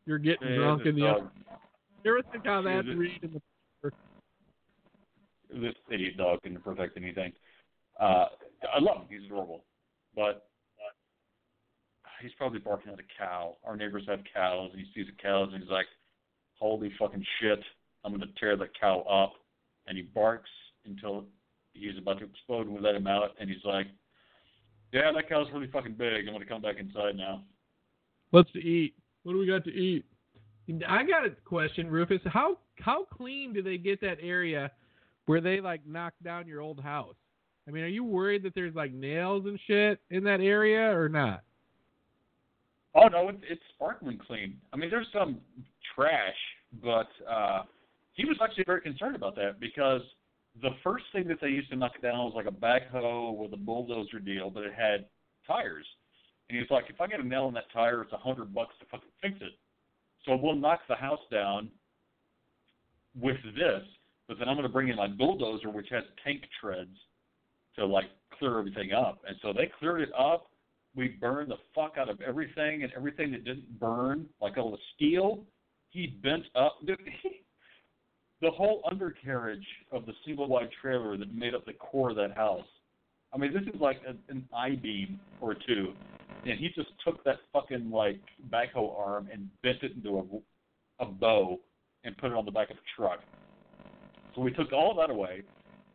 You're getting Yeah, drunk in the. dog- You ever think how Yeah, that's this- read in the paper. this idiot dog can protect anything. Uh, I love him. He's adorable, but he's probably barking at a cow. Our neighbors have cows, and he sees the cows, and he's like, "Holy fucking shit! I'm gonna tear the cow up!" And he barks until he's about to explode. and We let him out, and he's like, "Yeah, that cow's really fucking big. I'm gonna come back inside now." What's to eat? What do we got to eat? I got a question, Rufus. How how clean do they get that area where they like knock down your old house? I mean, are you worried that there's like nails and shit in that area or not? Oh no, it's, it's sparkling clean. I mean, there's some trash, but uh, he was actually very concerned about that because the first thing that they used to knock down was like a backhoe with a bulldozer deal, but it had tires. And he's like, if I get a nail in that tire, it's a hundred bucks to fucking fix it. So we'll knock the house down with this, but then I'm going to bring in my bulldozer, which has tank treads, to like clear everything up. And so they cleared it up we burned the fuck out of everything and everything that didn't burn, like all the steel, he bent up. Dude, he, the whole undercarriage of the single wide trailer that made up the core of that house. I mean, this is like a, an I beam or two, and he just took that fucking like backhoe arm and bent it into a, a bow and put it on the back of a truck. So we took all that away.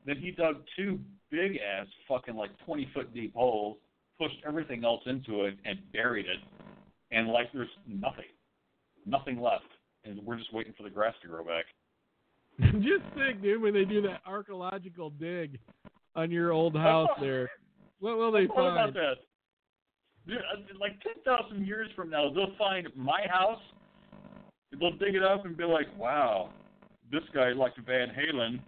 Then he dug two big ass fucking like twenty foot deep holes pushed everything else into it and buried it, and like there's nothing, nothing left, and we're just waiting for the grass to grow back. Just think, dude, when they do that archaeological dig on your old oh. house there, what will they What about find? that? Dude, like ten thousand years from now, they'll find my house. They'll dig it up and be like, "Wow, this guy liked Van Halen."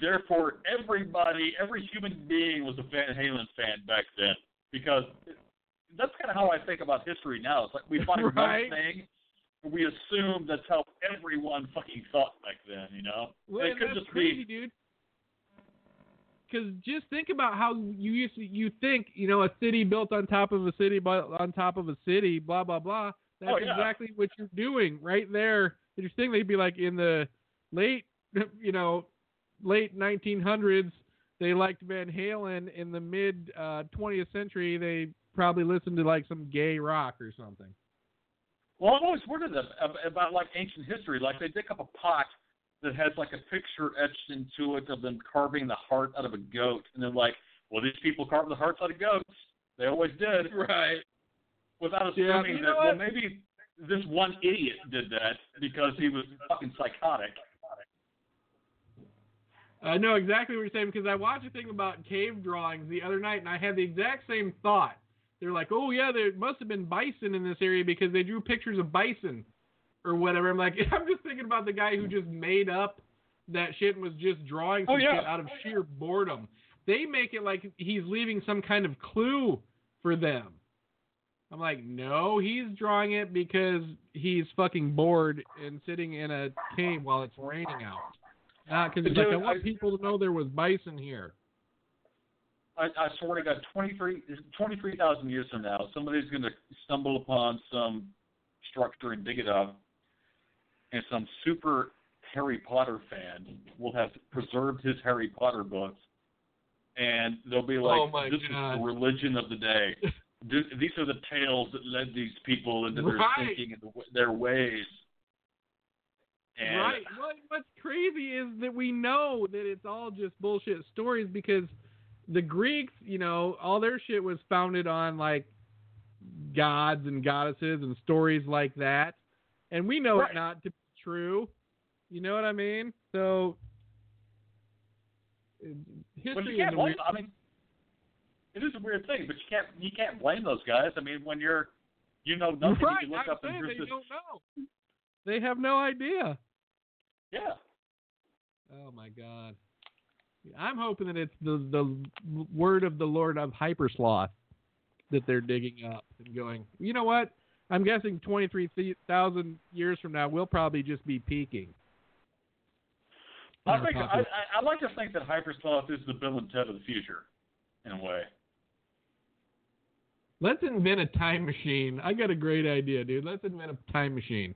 Therefore, everybody, every human being was a Van Halen fan back then. Because that's kind of how I think about history now. It's like we find Right. one thing, we assume that's how everyone fucking thought back then. You know, Well, it could that's just crazy, be. dude. Because just think about how you used to, you think you know a city built on top of a city, but on top of a city, blah blah blah. That's Oh, yeah. exactly what you're doing right there. Interesting. They'd be like in the late, you know, late 1900s. They liked Van Halen. In the mid uh, 20th century, they probably listened to like some gay rock or something. Well, I've always wondered that about like ancient history. Like they dig up a pot that has like a picture etched into it of them carving the heart out of a goat, and they're like, "Well, these people carved the hearts out of goats. They always did." Right. Without assuming you that, well, maybe this one idiot did that because he was fucking psychotic. I know exactly what you're saying because I watched a thing about cave drawings the other night and I had the exact same thought. They're like, oh yeah, there must have been bison in this area because they drew pictures of bison or whatever. I'm like, I'm just thinking about the guy who just made up that shit and was just drawing oh, some Oh, yeah. shit out of sheer boredom. They make it like he's leaving some kind of clue for them. I'm like, no, he's drawing it because he's fucking bored and sitting in a cave while it's raining out. Uh, Not because he's like, I want I- people to know there was bison here. I, I swear to God, 23 23,000 years from now, somebody's going to stumble upon some structure and dig it up, and some super Harry Potter fan will have preserved his Harry Potter books, and they'll be like, Oh "This God. is the religion of the day. These are the tales that led these people into their Right. thinking and their ways." And Right. What, what's crazy is that we know that it's all just bullshit stories because the Greeks, you know, all their shit was founded on like gods and goddesses and stories like that. And we know Right. it not to be true. You know what I mean? So uh, history you is a weird I mean, it is a weird thing, but you can't you can't blame those guys. I mean, when you're you know nothing, right. you look I'm up and they this. don't know. They have no idea. Yeah, Oh my god. I'm hoping that it's the the word of the Lord of Hypersloth that they're digging up and going. You know what? I'm guessing 23,000 years from now we'll probably just be peaking. I think I I like to think that Hypersloth is the Bill and Ted of the future, in a way. Let's invent a time machine. I got a great idea, dude. Let's invent a time machine.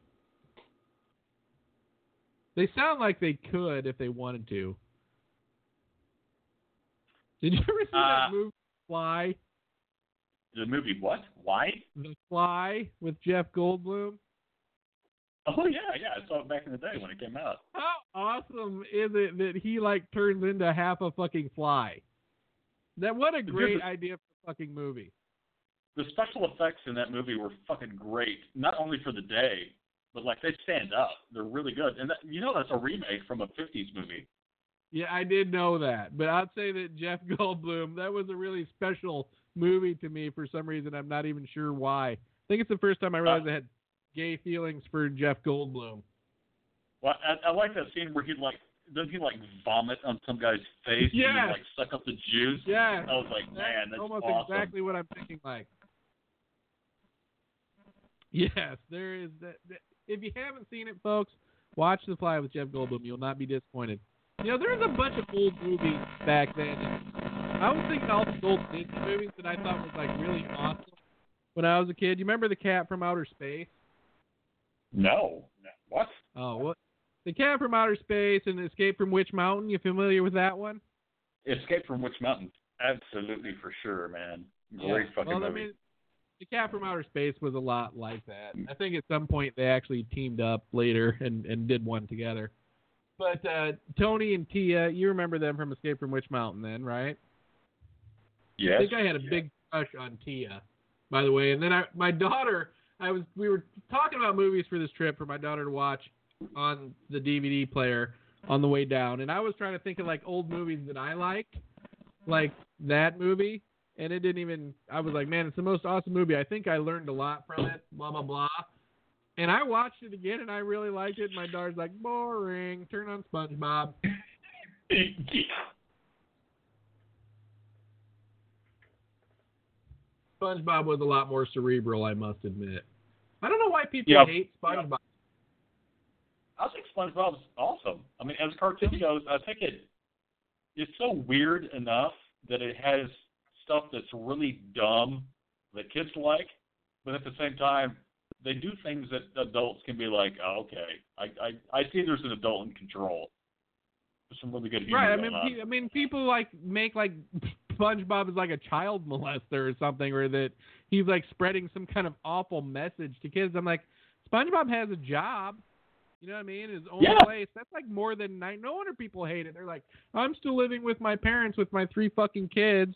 They sound like they could if they wanted to. Did you ever see Uh, that movie Fly? The movie what? Why? The Fly with Jeff Goldblum? Oh yeah, yeah. I saw it back in the day when it came out. How awesome is it that he like turns into half a fucking fly? That what a Dude, great the- idea for a fucking movie. The special effects in that movie were fucking great. Not only for the day, but like they stand up. They're really good. And that, you know that's a remake from a '50s movie. Yeah, I did know that, but I'd say that Jeff Goldblum that was a really special movie to me for some reason. I'm not even sure why. I think it's the first time I realized uh, I had gay feelings for Jeff Goldblum. Well, I, I like that scene where he like doesn't he like vomit on some guy's face and then, like suck up the juice. Yeah, I was like, man, that's almost awesome. exactly what I'm thinking. Like, yes, there is that. that- If you haven't seen it, folks, watch The Fly with Jeff Goldblum. You'll not be disappointed. You know, there's a bunch of old movies back then. And I was thinking all these old Disney movies that I thought was like really awesome when I was a kid. You remember The Cat from Outer Space? No. no. What? Oh, what? The Cat from Outer Space and Escape from Witch Mountain. You familiar with that one? Escape from Witch Mountain. Absolutely for sure, man. Great Yeah. fucking well, movie. I mean, the Cat from Outer Space was a lot like that. Mm. I think at some point they actually teamed up later and, and did one together. But uh, Tony and Tia, you remember them from Escape from Witch Mountain, then, right? yes. I think I had a big crush on Tia, by the way. And then I, my daughter, I was we were talking about movies for this trip for my daughter to watch on the DVD player on the way down, and I was trying to think of like old movies that I liked, like that movie, and it didn't even. I was like, man, it's the most awesome movie. I think I learned a lot from it. Blah blah blah. And I watched it again, and I really liked it. My daughter's like, boring. Turn on SpongeBob. SpongeBob was a lot more cerebral, I must admit. I don't know why people Yeah. hate SpongeBob. I think SpongeBob's awesome. I mean, as a cartoon goes, I think it it's so weird enough that it has stuff that's really dumb that kids like, but at the same time, they do things that adults can be like, oh, okay, I, I I see there's an adult in control. There's some really good humor Right. I mean, pe- I mean, people like make like SpongeBob is like a child molester or something, or that he's like spreading some kind of awful message to kids. I'm like, SpongeBob has a job. You know what I mean? His own Yeah. place. That's like more than nine. No wonder people hate it. They're like, I'm still living with my parents with my three fucking kids.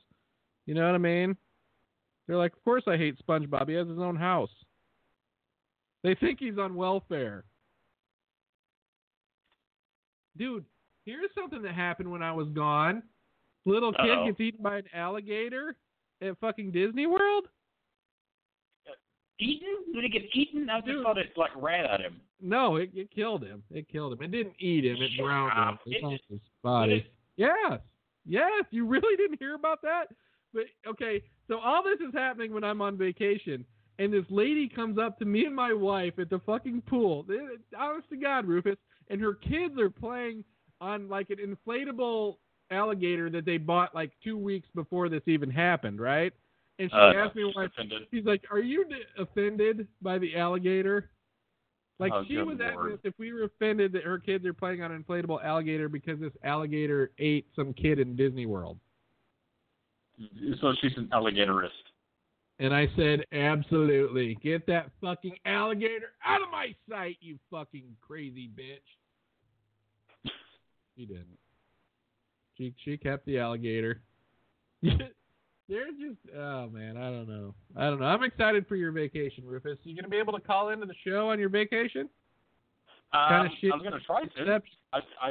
You know what I mean? They're like, of course I hate SpongeBob. He has his own house. They think he's on welfare. Dude, here's something that happened when I was gone. Little kid Uh-oh. gets eaten by an alligator at fucking Disney World. eaten? Did he get eaten? I just thought it like ran at him. No, it, it killed him. It killed him. It didn't eat him. It Shut drowned him. It- on his body. it- Yes. Yes. You really didn't hear about that? But okay, so all this is happening when I'm on vacation, and this lady comes up to me and my wife at the fucking pool. Honest to God, Rufus, and her kids are playing on like an inflatable alligator that they bought like two weeks before this even happened, right? And she Uh, asked me why offended. She's like, "Are you d- offended by the alligator?" Like Oh, she was asking Lord. us if we were offended that her kids are playing on an inflatable alligator because this alligator ate some kid in Disney World. So she's an alligatorist. And I said, "Absolutely, get that fucking alligator out of my sight, you fucking crazy bitch." She didn't. She she kept the alligator. They're just oh man, I don't know. I don't know. I'm excited for your vacation, Rufus. You gonna be able to call into the show on your vacation? Um, shit- I'm gonna try to. I, I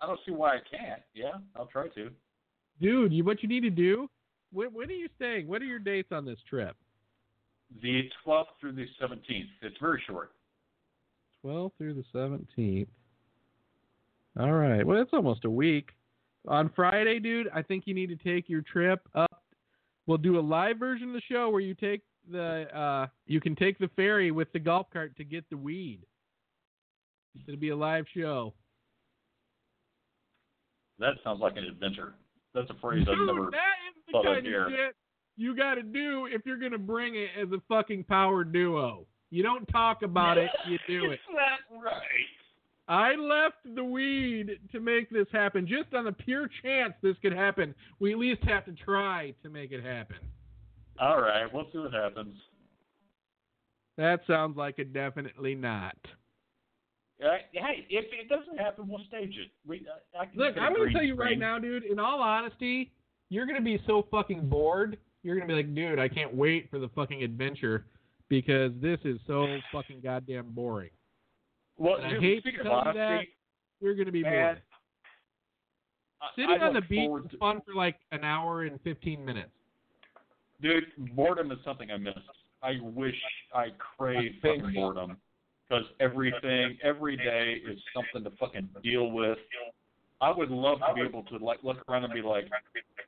I don't see why I can't. Yeah, I'll try to. dude, you what you need to do? When, when are you staying? What are your dates on this trip? The 12th through the 17th. It's very short. 12 through the 17th. All right. Well, it's almost a week. On Friday, dude, I think you need to take your trip up. We'll do a live version of the show where you take the uh you can take the ferry with the golf cart to get the weed. It'll be a live show. That sounds like an adventure. That's a phrase I've Dude, never. that is the kind of shit you got to do if you're going to bring it as a fucking power duo. You don't talk about it, you do it. Is that right? I left the weed to make this happen. Just on the pure chance this could happen, we at least have to try to make it happen. All right, we'll see what happens. That sounds like a definitely not. Uh, hey, if it doesn't happen, we'll stage it. We, uh, I Look, I'm going to tell you right now, dude, in all honesty, you're going to be so fucking bored. You're going to be like, dude, I can't wait for the fucking adventure because this is so fucking goddamn boring. Well, And I dude, hate to tell you that. You're going to be man, bored. Sitting I on the beach is to- fun for like an hour and 15 minutes. Dude, boredom is something I miss. I wish I crave Thank fucking you. boredom because everything, every day is something to fucking deal with. I would love to be able to like look around and be like,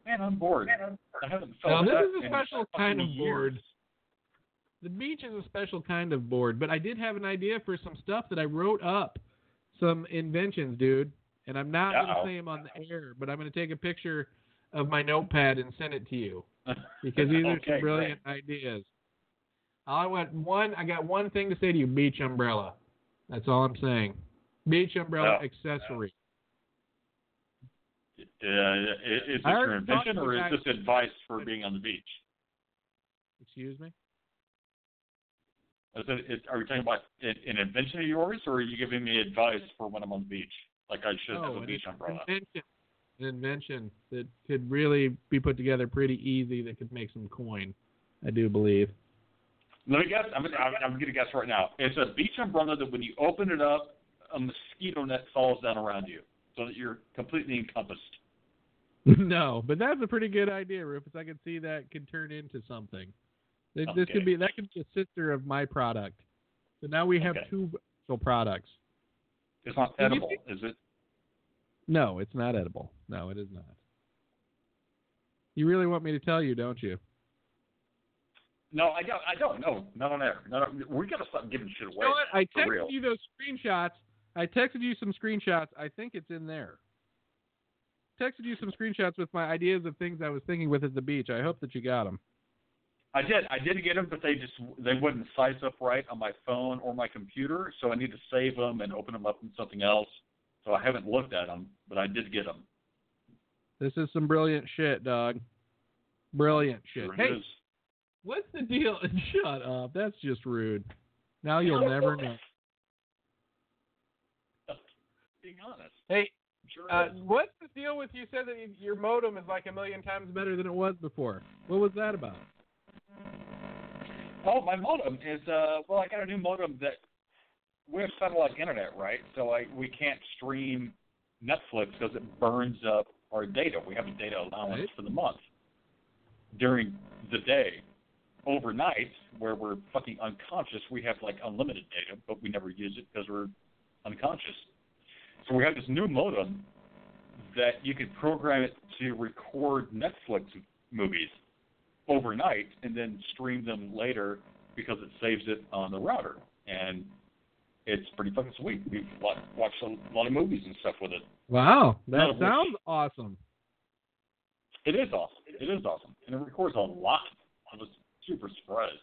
man, I'm bored. I haven't felt Now, this that is a in special kind of years." bored. The beach is a special kind of board, but I did have an idea for some stuff that I wrote up, some inventions, dude. And I'm not going to say them on the air, but I'm going to take a picture of my notepad and send it to you because these are some brilliant ideas. I want one. I got one thing to say to you: beach umbrella. That's all I'm saying. Beach umbrella Oh. accessory. Uh, is this your invention or is this advice for being on the beach? Excuse me. Is it, is, are you talking about an, an invention of yours, or are you giving me advice for when I'm on the beach? Like I should have Oh, a an beach umbrella. invention. An invention that could really be put together pretty easy that could make some coin. I do believe. Let me guess. I'm I'm, I'm gonna guess right now. It's a beach umbrella that when you open it up, a mosquito net falls down around you, so that you're completely encompassed. no, but that's a pretty good idea, Rufus. I could see that could turn into something. This, this Okay. could be that could be a sister of my product. So now we have Okay. two products. It's not edible, see- is it? No, it's not edible. No, it is not. You really want me to tell you, don't you? No, I don't. I don't. No, not on air. Not on, we gotta stop giving shit away. You know? I texted you those screenshots. I texted you some screenshots. I think it's in there. Texted you some screenshots with my ideas of things I was thinking with at the beach. I hope that you got them. I did. I did get them, but they just they wouldn't size up right on my phone or my computer. So I need to save them and open them up in something else. So I haven't looked at them, but I did get them. This is some brilliant shit, dog. Brilliant shit. Sure hey, is. what's the deal? Shut up. That's just rude. Now you'll never know. Being honest. Hey, uh, what's the deal with you said that your modem is like a million times better than it was before? What was that about? Oh, my modem is uh well I got a new modem that we have satellite internet, right? So like we can't stream Netflix because it burns up our data. We have a data allowance Right. for the month during the day. overnight, where we're fucking unconscious, we have like unlimited data, but we never use it because we're unconscious. So we have this new modem that you could program it to record Netflix movies overnight and then stream them later because it saves it on the router. And it's pretty fucking sweet. We've watched a lot of movies and stuff with it. Wow, that of which- sounds awesome. It is awesome. It is awesome. And it records a lot. I was super surprised.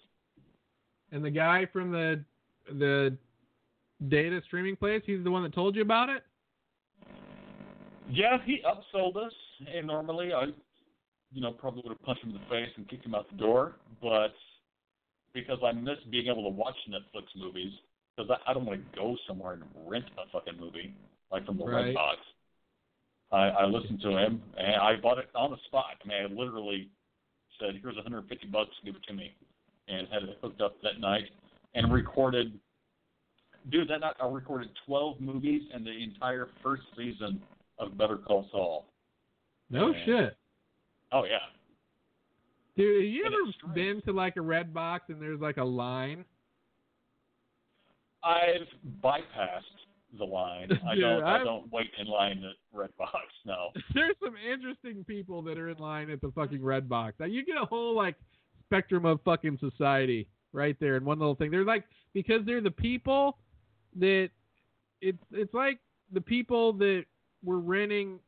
And the guy from the the data streaming place, he's the one that told you about it. Yeah, he upsold us, and normally I, you know, probably would have punched him in the face and kicked him out the door. But because I miss being able to watch Netflix movies, because I, I don't want to go somewhere and rent a fucking movie like from the Right. Redbox. I, I listened to him, and I bought it on the spot. I mean, I literally said, "Here's 150 bucks, give it to me," and had it hooked up that night and recorded. Dude, that night I recorded 12 movies and the entire first season of Better Call Saul. No Yeah. shit. Oh yeah. Dude, have you And ever been to like a red box and there's like a line? I've bypassed the line. I don't. I I've- don't wait in line at Red Box. No. There's some interesting people that are in line at the fucking red box. Now you get a whole like spectrum of fucking society right there in one little thing. They're like because they're the people that it's it's like the people that were renting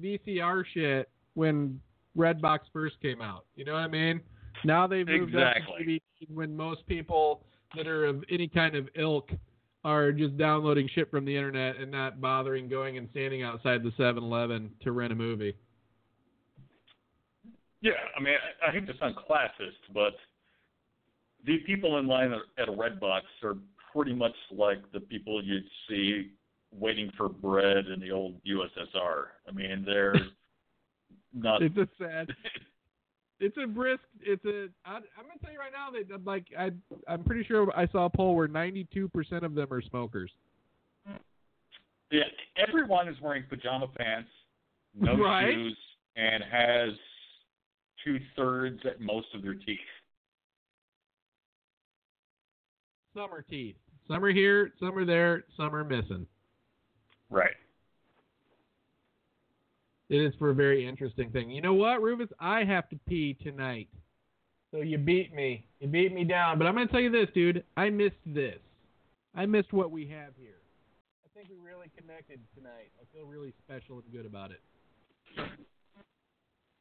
VCR shit when Redbox first came out. You know what I mean? Now they've moved up to DVD when most people that are of any kind of ilk are just downloading shit from the internet and not bothering going and standing outside the 7-Eleven to rent a movie. Yeah, I mean, I, I hate to sound classist, but the people in line at a Redbox are pretty much like the people you'd see waiting for bread in the old USSR. I mean, they're not. It's a sad. It's a brisk. It's a. I, I'm gonna tell you right now that like I I'm pretty sure I saw a poll where 92 percent of them are smokers. Yeah, everyone is wearing pajama pants, no Right. shoes, and has two thirds at most of their teeth. Some are teeth. Some are here. Some are there. Some are missing. Right. It is for a very interesting thing. You know what, Rufus? I have to pee tonight. So you beat me. You beat me down. But I'm going to tell you this, dude. I missed this. I missed what we have here. I think we really connected tonight. I feel really special and good about it.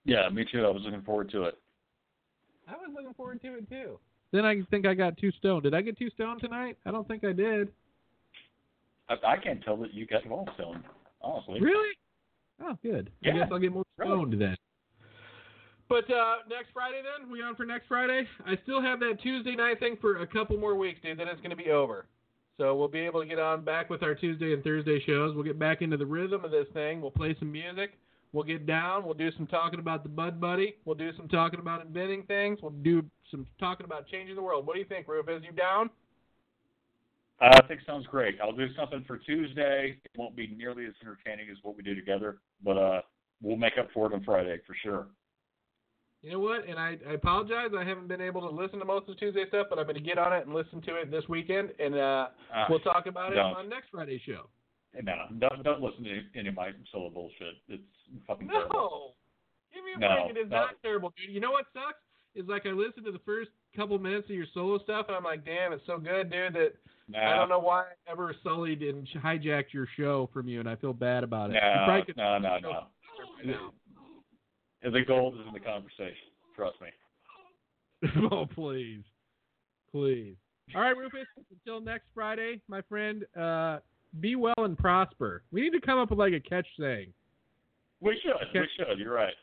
Yeah, me too. I was looking forward to it. I was looking forward to it too. Then I think I got too stoned. Did I get too stoned tonight? I don't think I did. I, I can't tell that you got well stoned, honestly. Really? Oh, good. I Yeah, guess I'll get more really. stoned then. But uh, next Friday then? We on for next Friday? I still have that Tuesday night thing for a couple more weeks, dude. Then it's going to be over. So we'll be able to get on back with our Tuesday and Thursday shows. We'll get back into the rhythm of this thing. We'll play some music. We'll get down. We'll do some talking about the Bud Buddy. We'll do some talking about inventing things. We'll do some talking about changing the world. What do you think, Rufus? You down? Uh, I think sounds great. I'll do something for Tuesday. It won't be nearly as entertaining as what we do together, but uh, we'll make up for it on Friday for sure. You know what? And I, I apologize. I haven't been able to listen to most of the Tuesday stuff, but I'm going to get on it and listen to it this weekend, and uh, Uh, we'll talk about it don't. on next Friday's show. no, don't don't listen to any of my solo bullshit. It's fucking terrible. No, give me a No, break. It is no. not terrible, dude. You know what sucks is like I listened to the first couple minutes of your solo stuff, and I'm like, damn, it's so good, dude. That I don't know why I ever sullied and hijacked your show from you, and I feel bad about it. No, no, no, no. The gold is in the conversation. Trust me. oh, please. Please. All right, Rufus, until next Friday, my friend, uh, be well and prosper. We need to come up with like a catch saying. We should. Okay. We should. You're right.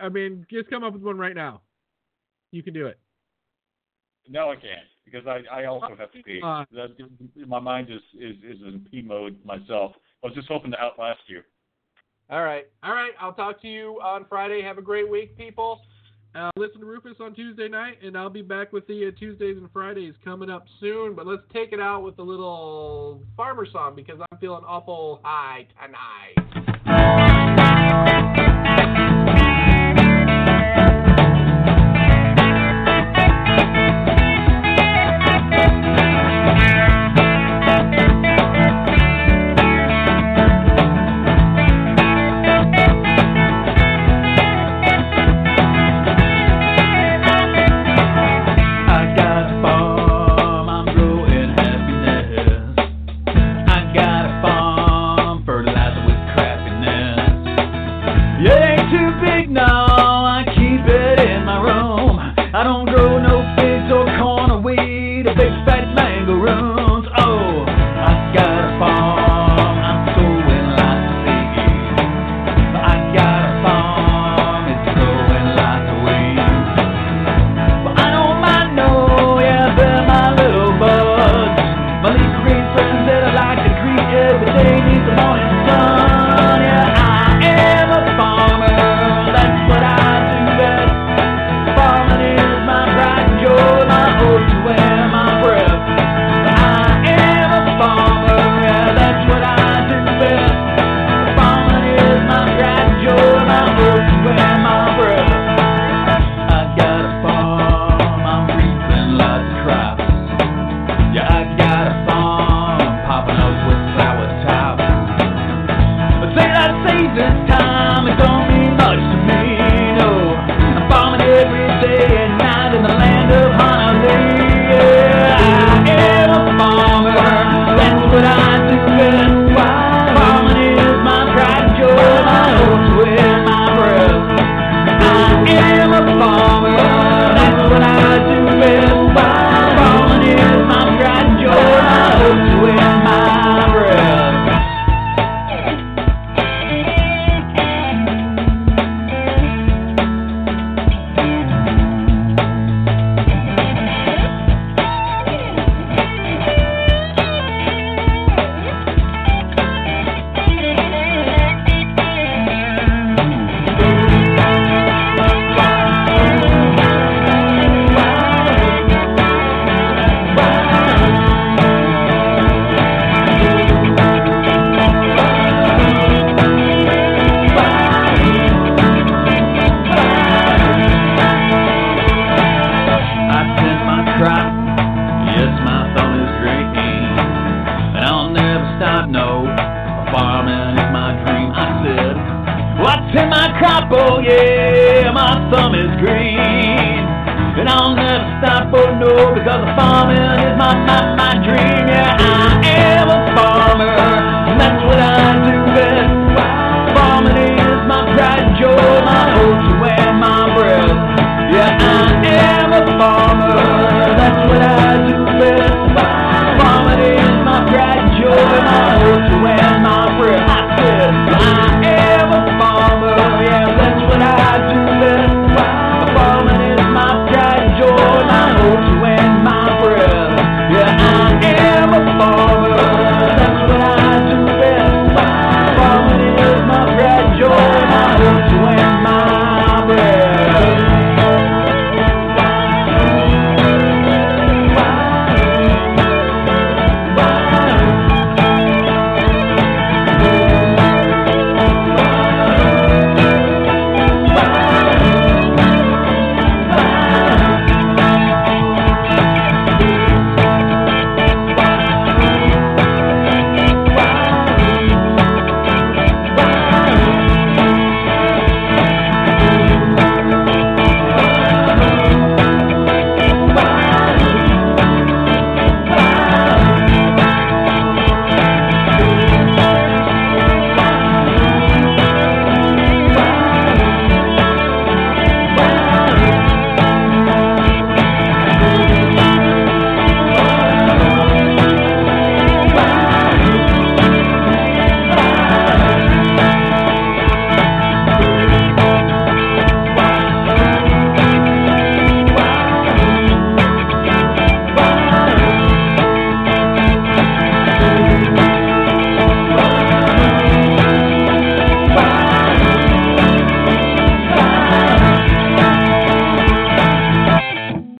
I mean, just come up with one right now. You can do it. No, I can't because I I also have to pee. Uh, That, my mind is, is is in pee mode myself. I was just hoping to outlast you. All right. All right. I'll talk to you on Friday. Have a great week, people. Uh, listen to Rufus on Tuesday night, and I'll be back with the uh, Tuesdays and Fridays coming up soon. But let's take it out with a little farmer song because I'm feeling awful high tonight.